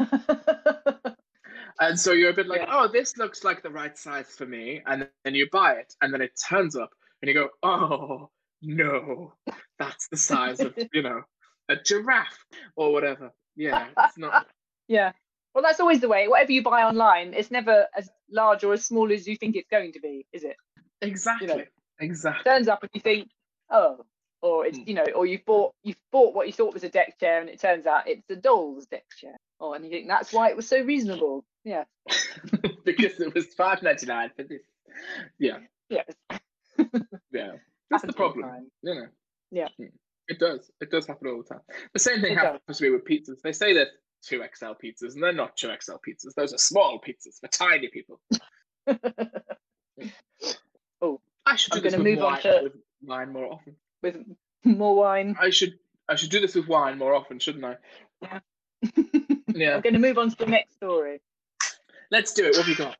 And so you're a bit like, Yeah. oh, this looks like the right size for me. And then you buy it, and then it turns up, and you go, oh, no, that's the size of, [laughs] you know, a giraffe or whatever. Yeah, it's not. [laughs] yeah. Well, that's always the way. Whatever you buy online, it's never as large or as small as you think it's going to be, is it? Exactly. Exactly. Turns up and you think, oh, or it's Hmm. you know, or you've bought you've bought what you thought was a deck chair and it turns out it's a doll's deck chair. Oh, and you think that's why it was so reasonable. Yeah. [laughs] because it was five ninety nine for this. Yeah, Yes. [laughs] yeah. That's the problem. time. You know. Yeah. It does. It does happen all the time. The same thing It does. happens to me with pizzas. They say they're two XL pizzas, and they're not two XL pizzas. Those are small pizzas for tiny people. [laughs] Oh, I should do I'm gonna move on to- with wine more often. With more wine. I should I should do this with wine more often, shouldn't I? Yeah. Yeah. [laughs] I'm going to move on to the next story. Let's do it. What have you got?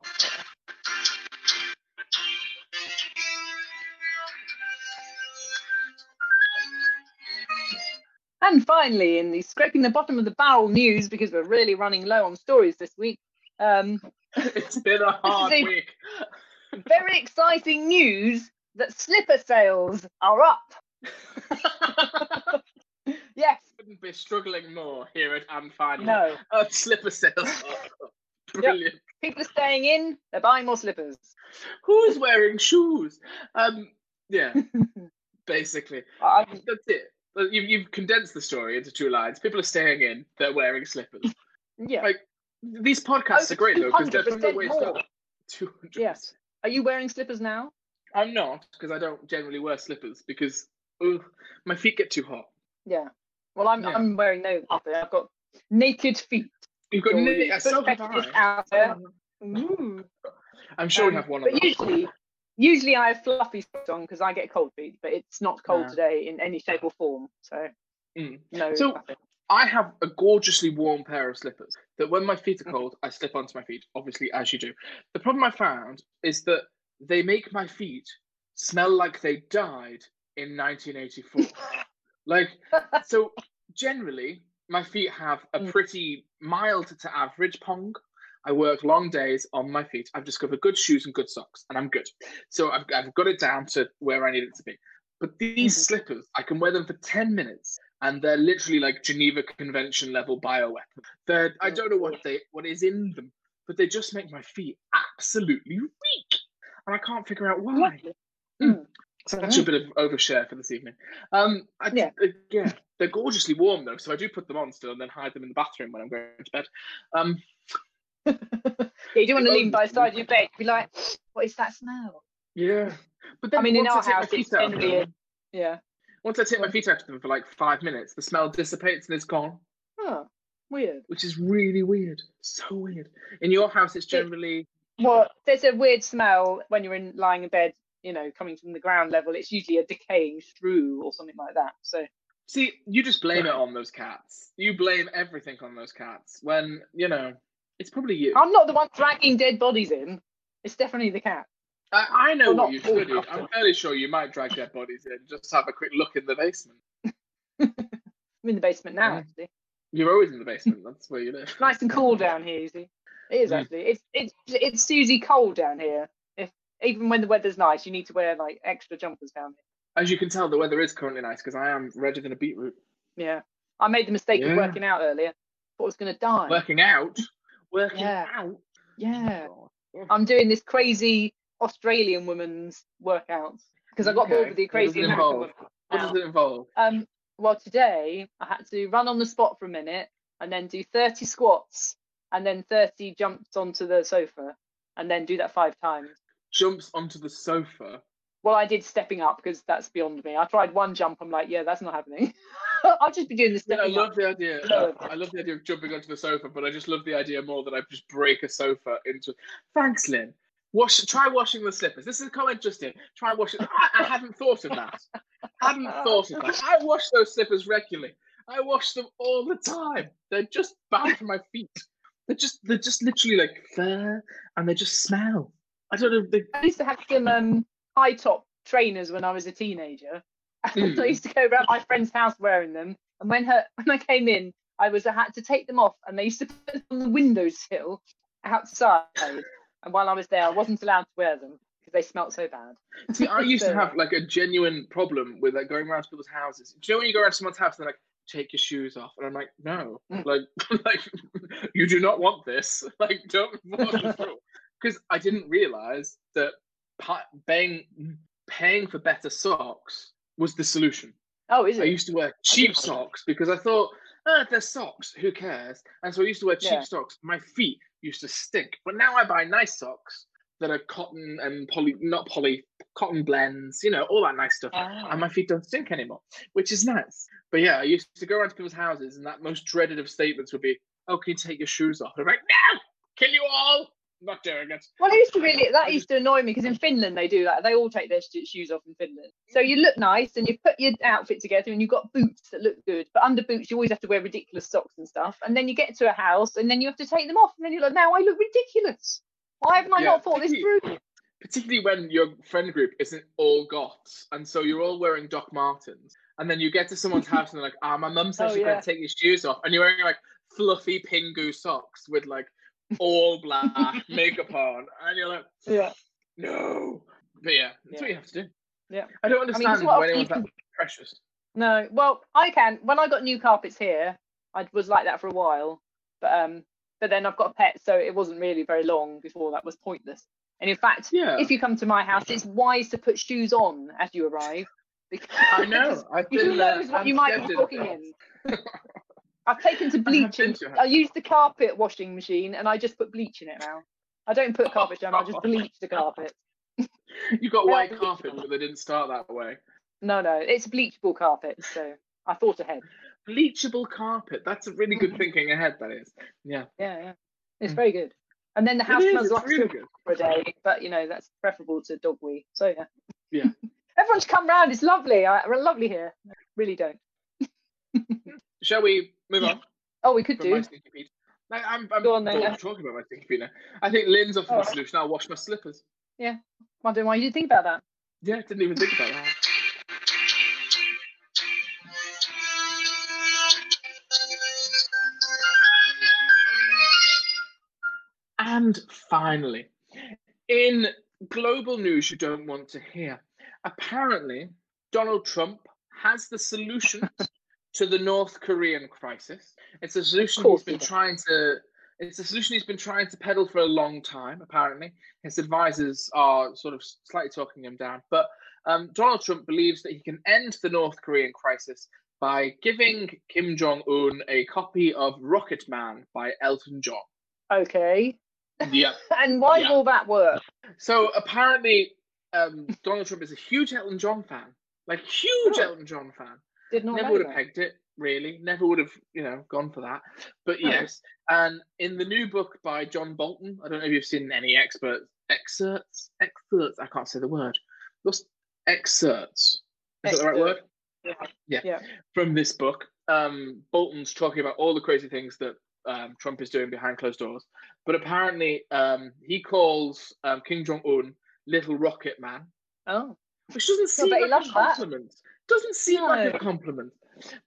And finally, in the scraping the bottom of the barrel news, because we're really running low on stories this week, um, [laughs] It's been a [laughs] hard a- week. very exciting news that slipper sales are up. [laughs] yes, Couldn't be struggling more here at I'm Fine. no. Uh, slipper sales. are up. Brilliant. People are staying in, they're buying more slippers. Who's wearing shoes? Um, yeah, basically. I, That's it. You've, you've condensed the story into two lines. People are staying in, they're wearing slippers. yeah. Like, These podcasts Oh, are great though, because they're from the 200% way more. stuff. 200 Yes. Are you wearing slippers now? I'm not, because I don't generally wear slippers, because ugh, my feet get too hot. Yeah. Well, I'm Yeah. I'm wearing no slipper. I've got naked feet. You've got yeah, so have I. out there. Ooh. I'm sure we Um, have one of But those. usually, usually I have fluffy socks on because I get cold feet. But it's not cold Yeah. today in any shape or form. So Mm. no. So- nothing. I have a gorgeously warm pair of slippers that when my feet are Mhm. cold, I slip onto my feet, obviously, as you do. The problem I found is that they make my feet smell like they died in 1984. [laughs] like, so [laughs] generally, my feet have a Mm. pretty mild to average pong. I work long days on my feet. I've discovered good shoes and good socks, and I'm good. So I've, I've got it down to where I need it to be. But these Mhm. slippers, I can wear them for 10 minutes and they're literally like Geneva Convention level bioweapon. They're, I Oh, don't know what they what is in them, but they just make my feet absolutely weak. And I can't figure out why. Mm. Mm. So that's a bit of overshare for this evening. Um, I, Yeah. uh, yeah, they're gorgeously warm though, so I do put them on still and then hide them in the bathroom when I'm going to bed. Um, yeah, you don't want to lean by the side of your bed. Be like, what is that smell? yeah, But then I mean, in our house, it's feet out of generally yeah. once I take my feet out of them for like five minutes, the smell dissipates and it's gone, Oh, weird. which is really weird. So weird. In your house, it's generally Well, there's a weird smell when you're in lying in bed. You know, coming from the ground level. It's usually a decaying straw or something like that. So see. You just blame it on those cats. You blame everything on those cats when you know it's probably you. I'm not the one dragging dead bodies in. It's definitely the cat. I, I know Well, what you've all studied. often. I'm fairly sure you might drag dead bodies in, just have a quick look in the basement. [laughs] I'm in the basement now, Yeah. actually. You're always in the basement. That's where you live. [laughs] Nice and cool down here, you see. It is Mm. actually. It's it's it's Susie cold down here. If even when the weather's nice, you need to wear like extra jumpers down here. As you can tell, the weather is currently nice because I am redder than a beetroot. Yeah. I made the mistake Yeah. of working out earlier. Thought I was gonna die. Working out, working Yeah. out. yeah. I'm doing this crazy Australian woman's workouts because I got bored with the crazy it American involve? woman. What does it involve? Um, well, today I had to run on the spot for a minute and then do 30 squats and then 30 jumps onto the sofa and then do that five times. Jumps onto the sofa. Well, I did stepping up because that's beyond me. I tried one jump. I'm like, yeah, that's not happening. [laughs] I'll just be doing the Yeah, I love up. the idea. [laughs] I love the idea of jumping onto the sofa, but I just love the idea more that I just break a sofa into. Thanks, Lynn. Wash. Try washing the slippers. This is a comment just in. Try washing. I, I hadn't thought of that. hadn't thought of that. I wash those slippers regularly. I wash them all the time. They're just bad for my feet. They're just they're just literally like fur, and they just smell. I don't know. They, I used to have some um, high top trainers when I was a teenager. [laughs] And I Hmm. used to go around my friend's house wearing them. And when her [laughs] when I came in, I was I had to take them off, and they used to put them on the windowsill outside. [laughs] And while I was there, I wasn't allowed to wear them because they smelt so bad. See, I used to have like a genuine problem with like going around to people's houses. Do you know when you go around to someone's house and they're like, take your shoes off? And I'm like, no, Mm. like, like you do not want this. Like, don't because I didn't realize that paying paying for better socks was the solution. Oh, is it? I used to wear cheap socks because I thought, ah, they're socks, who cares? And so I used to wear cheap Yeah. socks. My feet used to stink. But now I buy nice socks that are cotton and poly, not poly, cotton blends, you know, all that nice stuff. Ah. And my feet don't stink anymore, which is nice. But yeah, I used to go around to people's houses and that most dreaded of statements would be, oh, can you take your shoes off? And I'm like, no, kill you all. Not doing it. Well, it used to really that used to annoy me because in Finland they do that. They all take their shoes off in Finland. So you look nice and you put your outfit together and you've got boots that look good. But under boots you always have to wear ridiculous socks and stuff. And then you get to a house and then you have to take them off and then you're like, now I look ridiculous. Why haven't I Yeah, not thought this through? particularly when your friend group isn't all goths, and so you're all wearing Doc Martens, and then you get to someone's [laughs] house and they're like, "Ah, my mum said Oh, you yeah. can't take your shoes off," and you're wearing like fluffy pingu socks with like all black makeup on, and you're like, Yeah. "No," but yeah, that's Yeah. what you have to do. Yeah. I don't understand I mean, why anyone's that can- precious. No, well, I can. When I got new carpets here, I was like that for a while, but um, but then I've got a pet, so it wasn't really very long before that was pointless. And in fact, Yeah, if you come to my house, it's wise to put shoes on as you arrive. Because I know. [laughs] I've Who been knows uh, what you might be walking in? [laughs] I've taken to [laughs] bleaching. I use the carpet washing machine and I just put bleach in it now. I don't put carpet down. I just [laughs] bleach the carpet. You've got white carpet, but they didn't start that way. No, no, it's bleachable carpet. So I thought ahead. Bleachable carpet. That's a really good thinking ahead. That is. Yeah. Yeah, yeah, it's Mm. very good. And then the house It smells like really good. for a day, but you know that's preferable to dog wee. So yeah. Yeah. [laughs] Everyone's come round. It's lovely. I, we're lovely here. Really don't. Shall we move on? [laughs] Oh, we could from do. I, I'm, I'm Go on then, yeah. talking about my stinky feet now. I think Lynn's offered the solution. I'll wash my slippers. Yeah. Wondering why you didn't think about that. Yeah, didn't even think about that. And finally, in global news you don't want to hear, apparently Donald Trump has the solution [laughs] to the North Korean crisis. It's a solution he's been trying to. It's a solution he's been trying to peddle for a long time. Apparently, his advisors are sort of slightly talking him down. But um, Donald Trump believes that he can end the North Korean crisis by giving Kim Jong Un a copy of Rocket Man by Elton John. Okay. Yeah. [laughs] And why Yeah. will that work? So apparently, um, Donald Trump is a huge Elton John fan, like huge oh. Elton John fan. Did not never would have pegged it really. Never would have you know gone for that. But yes, and in the new book by John Bolton, I don't know if you've seen any experts excerpts excerpts. I can't say the word. Those excerpts. Is that the right word? Yeah. yeah. yeah. From this book, um, Bolton's talking about all the crazy things that um, Trump is doing behind closed doors. But apparently, um, he calls um, Kim Jong Un "Little Rocket Man." Oh, which doesn't seem like a compliment. That. Doesn't seem no. like a compliment.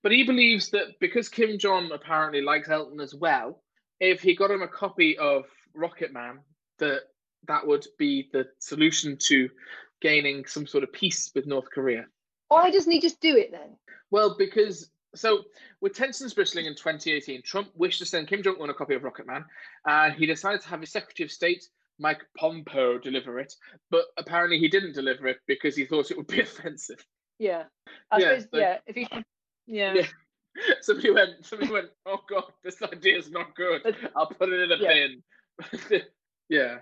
But he believes that because Kim Jong apparently likes Elton as well, if he got him a copy of Rocket Man, that that would be the solution to gaining some sort of peace with North Korea. Why doesn't he just do it then? Well, because so with tensions bristling in 2018, Trump wished to send Kim Jong Un a copy of Rocket Man, and he decided to have his Secretary of State Mike Pompeo deliver it, but apparently he didn't deliver it because he thought it would be [laughs] offensive. Yeah, I yeah, suppose, yeah. If you, yeah. yeah. [laughs] Somebody went. Somebody went. Oh God, this idea is not good. I'll put it in a yeah. bin. [laughs] yeah.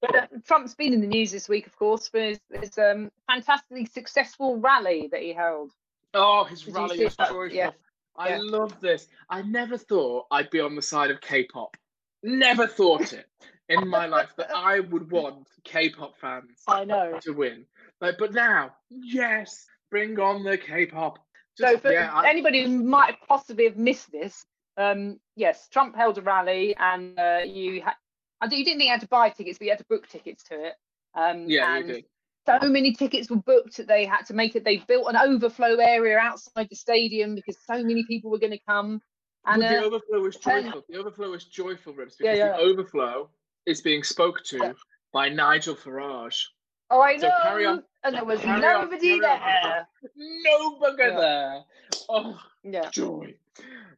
But, uh, Trump's been in the news this week, of course, for his, his um, fantastically successful rally that he held. Oh, his Did rally was joyful. Yeah. I yeah. love this. I never thought I'd be on the side of K-pop. Never thought it in my life that I would want K-pop fans. [laughs] I know to win. Like, but now, yes, bring on the K-pop. Just, so for yeah, anybody who might possibly have missed this, um, yes, Trump held a rally, and uh, you had. I you didn't think you had to buy tickets, but you had to book tickets to it. Um, yeah, you did. So many tickets were booked that they had to make it. They built an overflow area outside the stadium because so many people were going to come. And the uh, overflow was joyful. The overflow was joyful, Ribs, because yeah, yeah. the overflow is being spoke to by Nigel Farage. Oh, I know. Carry on. And there was nobody on, there. Nobody yeah. there. Oh, yeah. joy.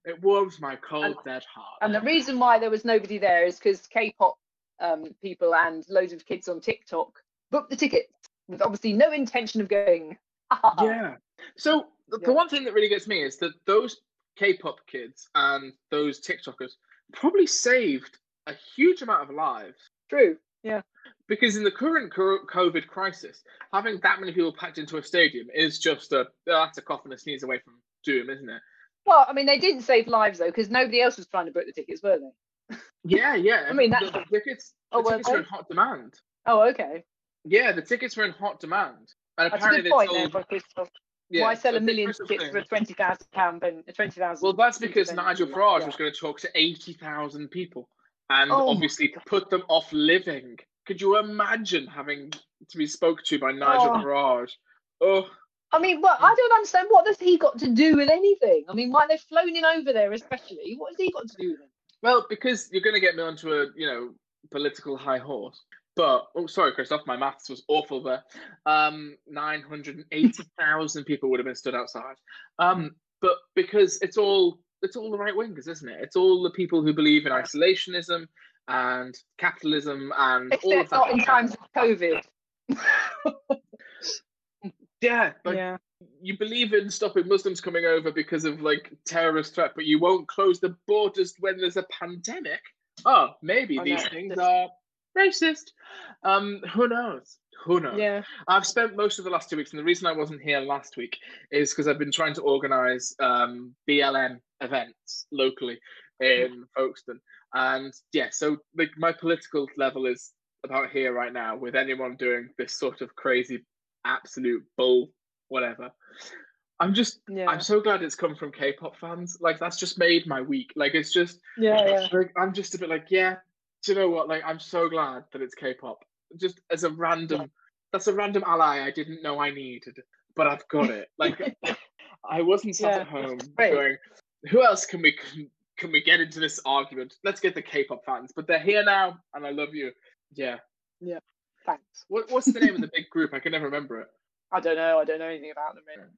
It warms my cold, and, dead heart. And the reason why there was nobody there is because K-pop um, people and loads of kids on TikTok booked the tickets with obviously no intention of going. [laughs] yeah. So the, yeah. the one thing that really gets me is that those K-pop kids and those TikTokers probably saved a huge amount of lives. True. Yeah. Because in the current COVID crisis, having that many people packed into a stadium is just a that's a cough and a sneeze away from doom, isn't it? Well, I mean, they didn't save lives though, because nobody else was trying to book the tickets, were they? [laughs] Yeah, yeah. I mean, that's the, the tickets. Oh, the oh, tickets were in hot demand. Oh, okay. Yeah, the tickets were in hot demand, and that's apparently a good point told, there, yeah, Why sell a million tickets for a twenty thousand pound and twenty thousand? Well, that's because Nigel Farage yeah. was going to talk to eighty thousand people, and oh obviously put them off living. Could you imagine having to be spoke to by Nigel oh. Farage? Oh. I mean, well, I don't understand. What has he got to do with anything? I mean, why they've flown in over there, especially? What has he got to do with it? Well, because you're going to get me onto a you know political high horse. But oh, sorry, Christoph, my maths was awful there. Um, nine hundred and eighty thousand people would have been stood outside. Um, but because it's all it's all the right wingers, isn't it? It's all the people who believe in isolationism and capitalism and Except all of that. Not in times of COVID. [laughs] yeah, like, yeah. You believe in stopping Muslims coming over because of like terrorist threat, but you won't close the borders when there's a pandemic. Oh, maybe oh, these no. things are racist. Um, who knows? Who knows? Yeah. I've spent most of the last two weeks, and the reason I wasn't here last week is because I've been trying to organise um, BLM events locally in Folkestone. And yeah, so like my political level is about here right now with anyone doing this sort of crazy, absolute bull, whatever. I'm just, yeah. I'm so glad it's come from K-pop fans. Like that's just made my week. Like it's just, yeah, yeah. Like, I'm just a bit like, yeah, do you know what? Like, I'm so glad that it's K-pop. Just as a random, yeah. that's a random ally I didn't know I needed, but I've got it. Like, [laughs] I wasn't sat at home going, "Who else can we can, can we get into this argument? Let's get the K-pop fans." But they're here now, and I love you. Yeah. Yeah. Thanks. What, what's the name of the big group? I can never remember it. I don't know. I don't know anything about them. Really.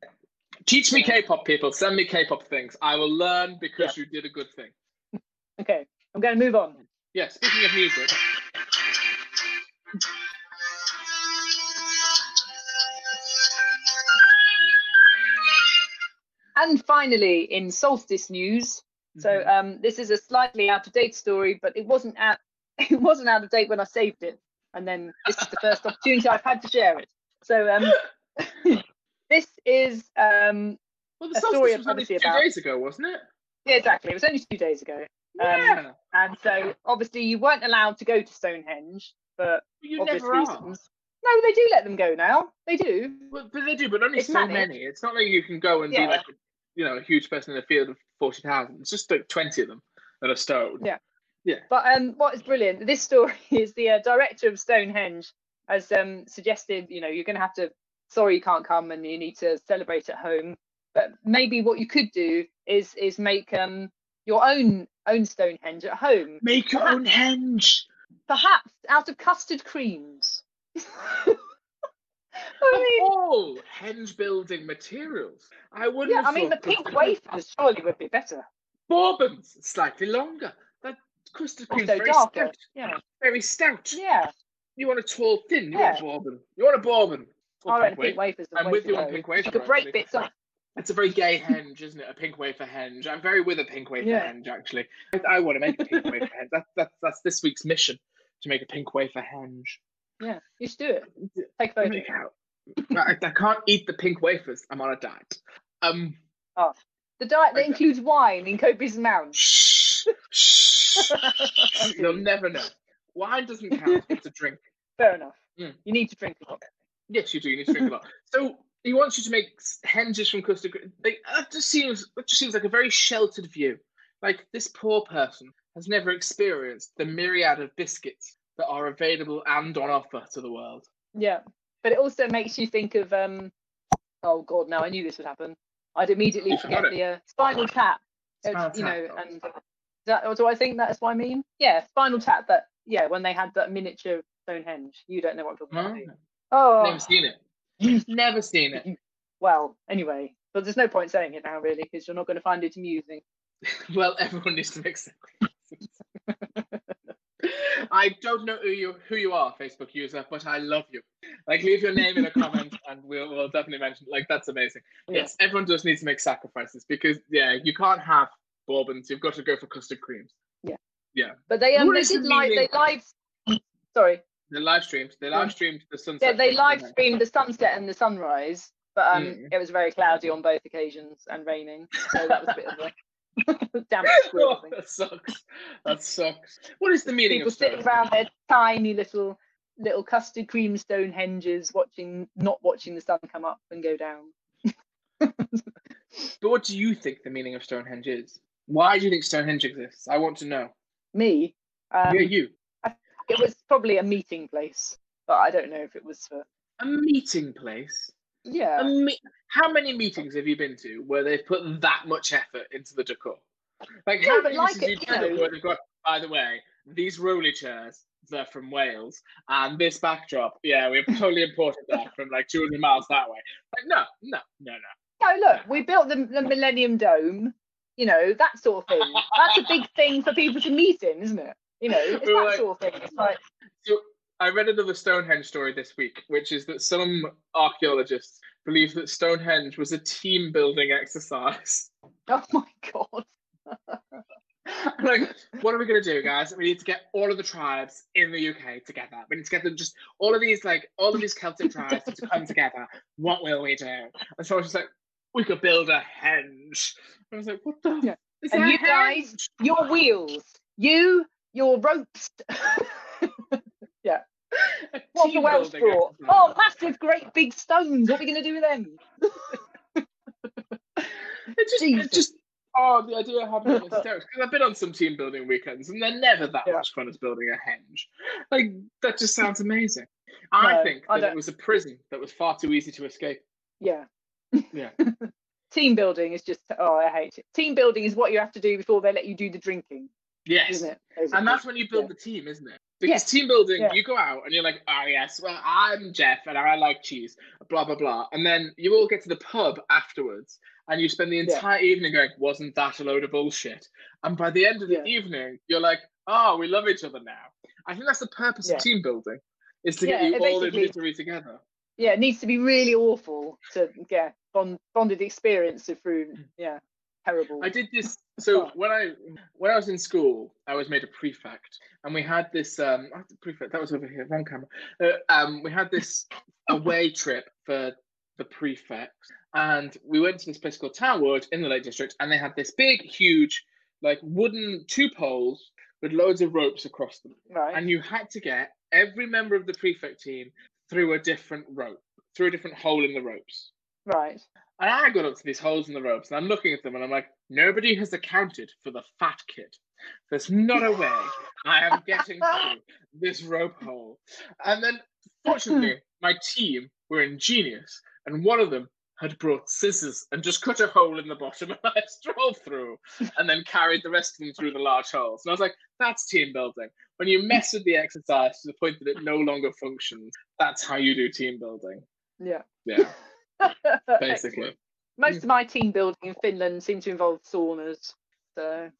Teach me K-pop, people. Send me K-pop things. I will learn because yeah. you did a good thing. Okay, I'm going to move on. Yeah, speaking of music. And finally, in solstice news, so mm-hmm. um, this is a slightly out of date story, but it wasn't at [laughs] it wasn't out of date when I saved it, and then this is the first [laughs] opportunity I've had to share it. So um, [laughs] this is um, well, the a story was only two about... days ago, wasn't it? Yeah, exactly. It was only two days ago. Um, yeah. And so obviously you weren't allowed to go to Stonehenge for you obvious reasons. No, they do let them go now. They do. Well, but they do, but only it's so many. It's not like you can go and yeah. be like, you know, a huge person in a field of forty thousand. It's just like twenty of them that are stoned. Yeah. Yeah. But um, what is brilliant? This story [laughs] is the uh, director of Stonehenge has um suggested, you know, you're going to have to. Sorry, you can't come, and you need to celebrate at home. But maybe what you could do is is make um your own own Stonehenge at home. Make your perhaps, own henge. Perhaps out of custard creams. [laughs] I mean, all henge building materials. I wouldn't. Yeah, I mean the pink wafers surely would be better. Bourbons slightly longer. That custard cream very darker. stout. Yeah. Very stout. Yeah. You want a tall thin. You yeah. want a bourbon. You want a bourbon. All right, pink wafers. I'm with you on pink wafers. You could break bits off. It's a very gay henge, isn't it? A pink wafer henge. I'm very with a pink wafer yeah. henge, actually. I, I, want to make a pink wafer henge. That, that, that's this week's mission to make a pink wafer henge. Yeah, you should do it. Take a photo. I, I, can't eat the pink wafers. I'm on a diet. Um. Oh, the diet that okay. includes wine in copious amounts. Shh, shh. [laughs] You'll never know. Wine doesn't count. It's a drink. Fair enough. Mm. You need to drink a lot. Yes, you do. You need to drink a lot. [laughs] So he wants you to make henges from custard. Like, that just seems that just seems like a very sheltered view. Like this poor person has never experienced the myriad of biscuits that are available and on offer to the world. Yeah, but it also makes you think of um. Oh God, now I knew this would happen. I'd immediately you forget the uh, Spinal Tap. Spinal you know, and that, do I think that's what I mean? Yeah, Spinal Tap. That yeah, when they had that miniature Stonehenge. You don't know what I'm talking about. Oh, never seen it. [laughs] Never seen it. Well, anyway, but there's no point saying it now, really, because you're not going to find it amusing. [laughs] well, everyone needs to make sense. [laughs] [laughs] I don't know who you who you are, Facebook user, but I love you. Like, leave your name in a comment, [laughs] and we'll, we'll definitely mention. Like, that's amazing. Yeah. Yes, everyone does need to make sacrifices because yeah, you can't have bourbons. You've got to go for custard creams. Yeah. Yeah. But they um, they did live they live. Sorry. They live streamed. They live streamed the sunset. Yeah, they live streamed the sunset and the sunrise, but um, mm. it was very cloudy on both occasions and raining, so that was a bit of a [laughs] damn [laughs] oh, that sucks. That sucks. What is the meaning People of People sitting around their tiny little little custard cream stone henges, watching not watching the sun come up and go down. [laughs] but what do you think the meaning of Stonehenge is? Why do you think Stonehenge exists? I want to know. Me? Um, yeah, you. It was probably a meeting place, but I don't know if it was for a meeting place. Yeah. Me- How many meetings have you been to where they've put that much effort into the decor? Like how many like have you been to where they've got? By the way, these rolly chairs they're from Wales, and this backdrop, yeah, we've totally imported that from like 200 miles that way. Like no, no, no, no. No, look, we built the, the Millennium Dome. You know that sort of thing. That's a big thing for people to meet in, isn't it? You know, it's that like, sort of thing. It's like so. I read another Stonehenge story this week, which is that some archaeologists believe that Stonehenge was a team building exercise. [laughs] Oh my god. [laughs] like, what are we gonna do, guys? We need to get all of the tribes in the UK together. We need to get them just all of these like all of these Celtic tribes to come together. What will we do? And so I was just like, we could build a henge. I was like, what the? Yeah. and you guys, your wheels, you your ropes. [laughs] What the Welsh brought? [laughs] Oh, massive, great big stones. What are we going to do with them? [laughs] it just, it just, oh, the idea of having it [laughs] hysterics. Because I've been on some team building weekends, and they're never that yeah. much fun as building a henge. Like that just sounds amazing. I no, think that I it was a prison that was far too easy to escape. Yeah. Yeah. team building is just oh, I hate it. Team building is what you have to do before they let you do the drinking. Yes. And that's when you build yeah. the team, isn't it? Because yes. team building, yeah. you go out and you're like, oh, yes, well, I'm Jeff and I like cheese, blah, blah, blah. And then you all get to the pub afterwards and you spend the entire yeah. evening going, wasn't that a load of bullshit? And by the end of the evening, you're like, oh, we love each other now. I think that's the purpose of team building, is to get you all in misery together. Yeah, it needs to be really awful to get bond, bonded experience through, mm. yeah, terrible. I did this so when I when I was in school, I was made a prefect, and we had this um prefect that was over here wrong camera. Uh, um, we had this [laughs] away trip for the prefects, and we went to this place called Townwood in the Lake District, and they had this big, huge, like wooden two poles with loads of ropes across them, Right. and you had to get every member of the prefect team through a different rope, through a different hole in the ropes. Right. And I got up to these holes in the ropes, and I'm looking at them, and I'm like, nobody has accounted for the fat kid. There's not a way I am getting through this rope hole. And then, fortunately, [laughs] my team were ingenious, and one of them had brought scissors and just cut a hole in the bottom, and [laughs] I strolled through, and then carried the rest of them through the large holes. And I was like, that's team building. When you mess with the exercise to the point that it no longer functions, that's how you do team building. Yeah. Yeah. Basically. [laughs] Most of my team building in Finland seem to involve saunas. So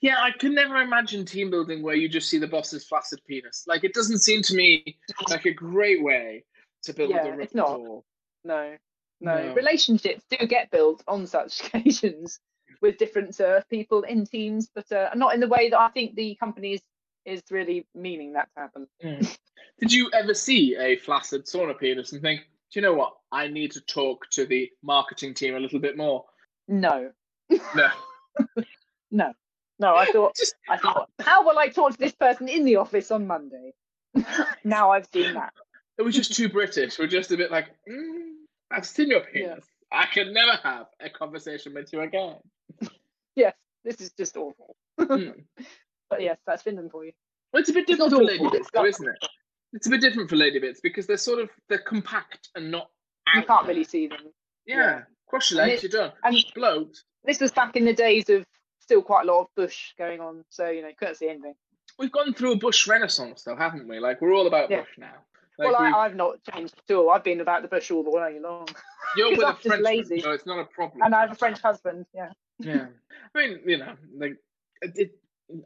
Yeah, I could never imagine team building where you just see the boss's flaccid penis. Like, it doesn't seem to me like a great way to build Yeah, a it's not. no, no, No. Relationships do get built on such [laughs] occasions with different uh, people in teams, but uh, not in the way that I think the company is, is really meaning that to happen. Mm. Did you ever see a flaccid sauna penis and think, do you know what? I need to talk to the marketing team a little bit more? No, No. [laughs] no, no. I thought Just, I thought, how will I talk to this person in the office on Monday? [laughs] now I've seen that. it was just too British. We're just a bit like, mm, I've seen your penis. I can never have a conversation with you again. [laughs] Yes, this is just awful. Mm. But yes, that's Finland for you. Well, it's a bit It's different for awful, lady bits, it's though, isn't it? It's a bit different for lady bits because they're sort of they're compact and not. You can't there. really see them. Yeah, yeah. cross your legs, you're done. And Blokes, this was back in the days of still quite a lot of bush going on, so you know, couldn't see anything. we've gone through a bush renaissance, though, haven't we? Like we're all about Yeah. bush now. Like well, I, I've not changed at all. I've been about the bush all the way along. [laughs] you're [laughs] with a I'm Frenchman, lazy. so it's not a problem. and I have a French husband. Yeah. Yeah, I mean, you know, like it,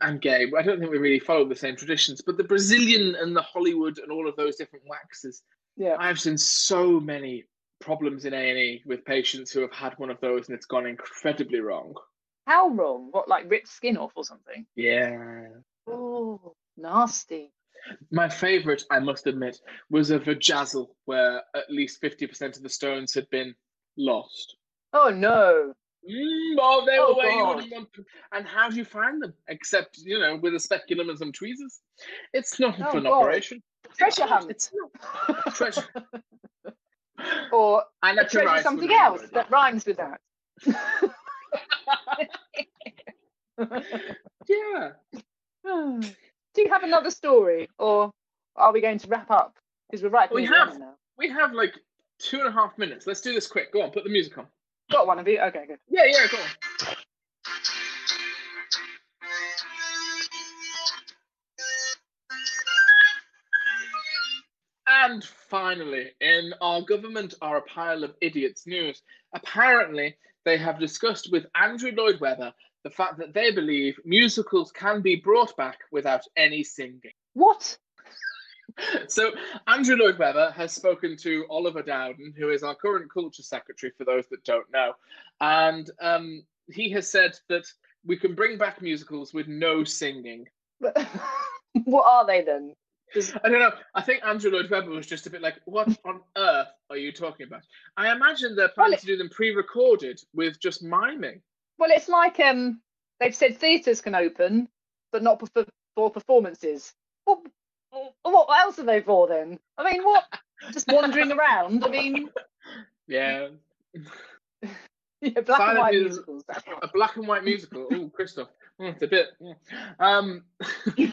I'm gay. I don't think we really follow the same traditions, but the Brazilian and the Hollywood and all of those different waxes. Yeah. I've seen so many problems in A and E with patients who have had one of those and it's gone incredibly wrong. How wrong? What, like ripped skin off or something? Yeah. Oh, nasty. My favourite, I must admit, was a vajazzle where at least 50% of the stones had been lost. Oh no. Mm, oh, they Oh, were where you wouldn't want them. And how do you find them? Except, you know, with a speculum and some tweezers. It's not a Oh, fun God. operation. Treasure It's hunt. It's not. Treasure. [laughs] or I a like to treasure something else that rhymes with that. [laughs] [laughs] Yeah. [sighs] Do you have another story, or are we going to wrap up? Because we're right. We towards the end have. now. We have like two and a half minutes. Let's do this quick. Go on, put the music on. Got one of you. Okay, good. Yeah, yeah, go on. And finally, in our government are a pile of idiots news. Apparently, they have discussed with Andrew Lloyd Webber the fact that they believe musicals can be brought back without any singing. What? [laughs] So, Andrew Lloyd Webber has spoken to Oliver Dowden, who is our current culture secretary, for those that don't know. And um, he has said that we can bring back musicals with no singing. [laughs] what are they then? I don't know. I think Andrew Lloyd Webber was just a bit like, what on earth are you talking about? I imagine they're planning Well, it- to do them pre recorded with just miming. Well, it's like um, they've said theatres can open, but not for, for performances. What, what else are they for then? I mean, what? Just wandering [laughs] around. I mean, Yeah. yeah, black and white music- musicals. A black and white musical. [laughs] Oh, Christoph. Mm, it's a bit. yeah. Um, [laughs] yeah,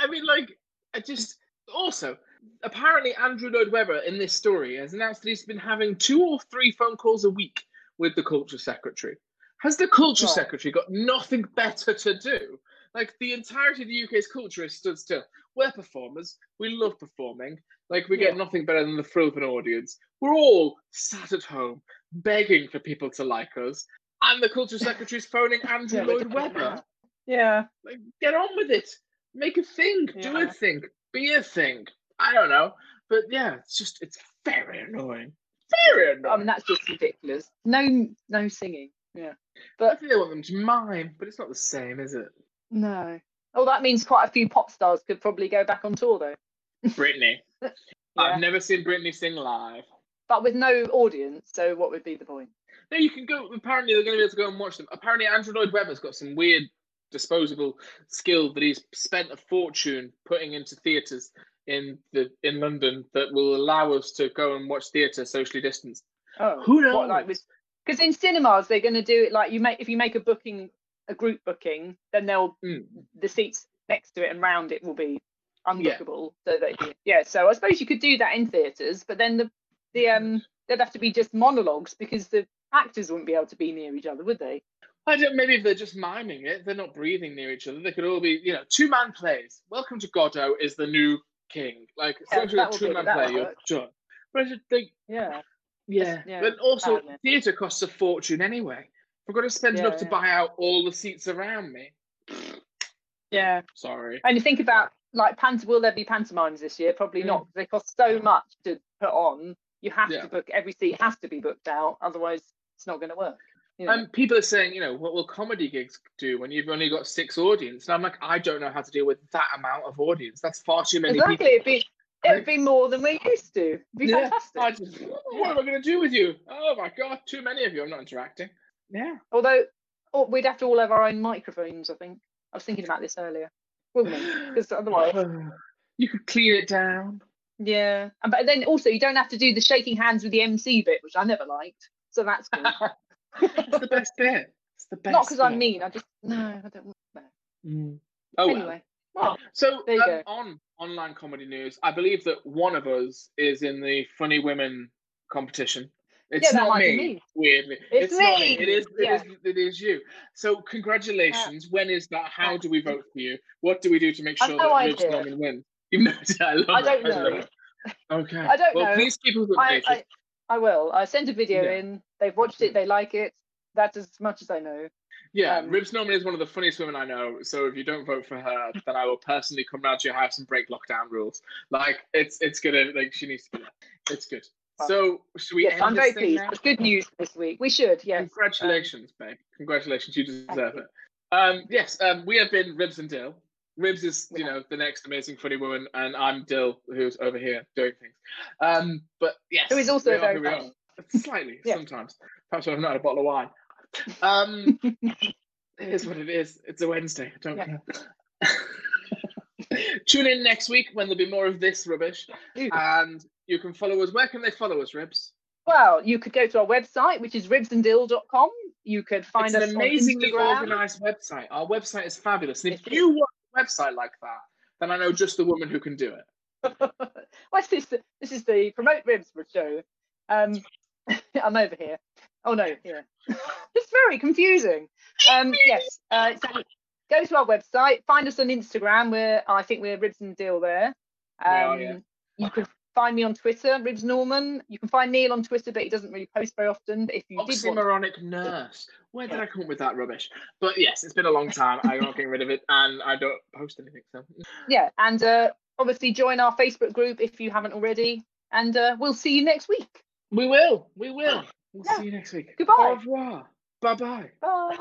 I mean, like, I just. Also, apparently, Andrew Lloyd Webber in this story has announced that he's been having two or three phone calls a week with the culture secretary. Has the culture Right. secretary got nothing better to do? Like, the entirety of the UK's culture is stood still. We're performers. We love performing. Like, we get nothing better than the thrill of an audience. We're all sat at home begging for people to like us. And the culture [laughs] secretary's phoning Andrew Yeah, Lloyd Webber. Yeah. Like, get on with it. Make a thing. Do a thing. Be a thing. I don't know. But yeah, it's just, it's very annoying. Very um, annoying. I mean, that's just ridiculous. No, no singing. Yeah. But I think they want them to mime, but it's not the same, is it? no. Oh, that means quite a few pop stars could probably go back on tour though. Britney. [laughs] Yeah. I've never seen Britney sing live. But with no audience, so what would be the point? No, you can go. Apparently, they're going to be able to go and watch them. Apparently, Andrew Lloyd Webber's got some weird disposable skill that he's spent a fortune putting into theatres in the in London that will allow us to go and watch theatre socially distanced. Oh, Who knows? What, like because in cinemas they're going to do it like you make if you make a booking a group booking, then they'll Mm. the seats next to it and round it will be unbookable. So that yeah, so I suppose you could do that in theatres, but then the the um there'd have to be just monologues because the actors wouldn't be able to be near each other, would they? I don't. Maybe if they're just miming it, they're not breathing near each other. They could all be, you know, two man plays. Welcome to Godot is the new king. Like, Yeah, long a two man play, you're done. Whereas I think, Yeah. yeah, yeah, but also theatre costs a fortune anyway. I've got to spend Yeah, enough to yeah. buy out all the seats around me. Yeah. Sorry. And you think about like pant will there be pantomimes this year? Probably Mm. not. They cost so much to put on. You have Yeah. to book every seat has to be booked out, otherwise it's not going to work. you know? And people are saying, you know, what will comedy gigs do when you've only got six audience? And I'm like, I don't know how to deal with that amount of audience. That's far too many exactly, people. it'd be it'd be more than we're used to. It'd be Yeah, fantastic. Just, what am I going to do with you? Oh my god, too many of you. I'm not interacting. Yeah. Although oh, we'd have to all have our own microphones. I think I was thinking about this earlier, wouldn't we? [sighs] Because otherwise, [sighs] you could clean it down. yeah. And but then also you don't have to do the shaking hands with the MC bit, which I never liked. So that's good. [laughs] It's the best bit. It's the best. Not because I'm mean. I just no, I don't. want that. Mm. Oh well. anyway, well, So There you um, go. on online comedy news, I believe that one of us is in the Funny Women competition. It's Yeah, not me, me. weirdly. It's not me. It is. It Yeah. is. It is you. So congratulations. when is that? How do we vote for you? What do we do to make sure that Ribs. Norman wins? [laughs] No idea. I love I don't love know. it. Okay. I don't well, know. please keep us I, updated. I I will. I sent a video in. They've watched it. They like it. That's as much as I know. Yeah, Um, Ribs Norman is one of the funniest women I know. So if you don't vote for her, then I will personally come round to your house and break lockdown rules. Like it's it's gonna like she needs to be there. It's good. So should we yes, end I'm this very pleased. It's good news this week. We should. Yes. Congratulations, babe. Congratulations, you deserve you. it. Um, yes, um, we have been Ribs and Dill. Ribs is, you Yeah. know, the next amazing funny woman, and I'm Dill, who's over here doing things. Um, but yes, Who is also very who we are. funny. Slightly, [laughs] Yeah. sometimes. Perhaps I've not had a bottle of wine. Um, [laughs] it is what it is. It's a Wednesday. I don't Yeah. care. [laughs] Tune in next week when there'll be more of this rubbish, and you can follow us. Where can they follow us, Ribs? Well, you could go to our website, which is ribsanddill.com. You could find it's us an amazingly organized website. Our website is fabulous. And if you want a website like that, then I know just the woman who can do it. [laughs] What's this? This is the promote ribs for show. Um, [laughs] I'm over here. Oh no, here. [laughs] it's very confusing. Um, yes. Uh, so go to our website. Find us on Instagram. Where I think we're ribs and dill there. Um, yeah. You can find me on Twitter, Ribs Norman. You can find Neil on Twitter, but he doesn't really post very often. But if you did want, Oxymoronic nurse. Where did I come up with that rubbish? But yes, it's been a long time. I'm not getting rid of it, and I don't post anything. So yeah, and uh, obviously join our Facebook group if you haven't already. And uh, we'll see you next week. we will. We will. [gasps] We'll Yeah. see you next week. Goodbye. Au revoir. Bye bye. Bye.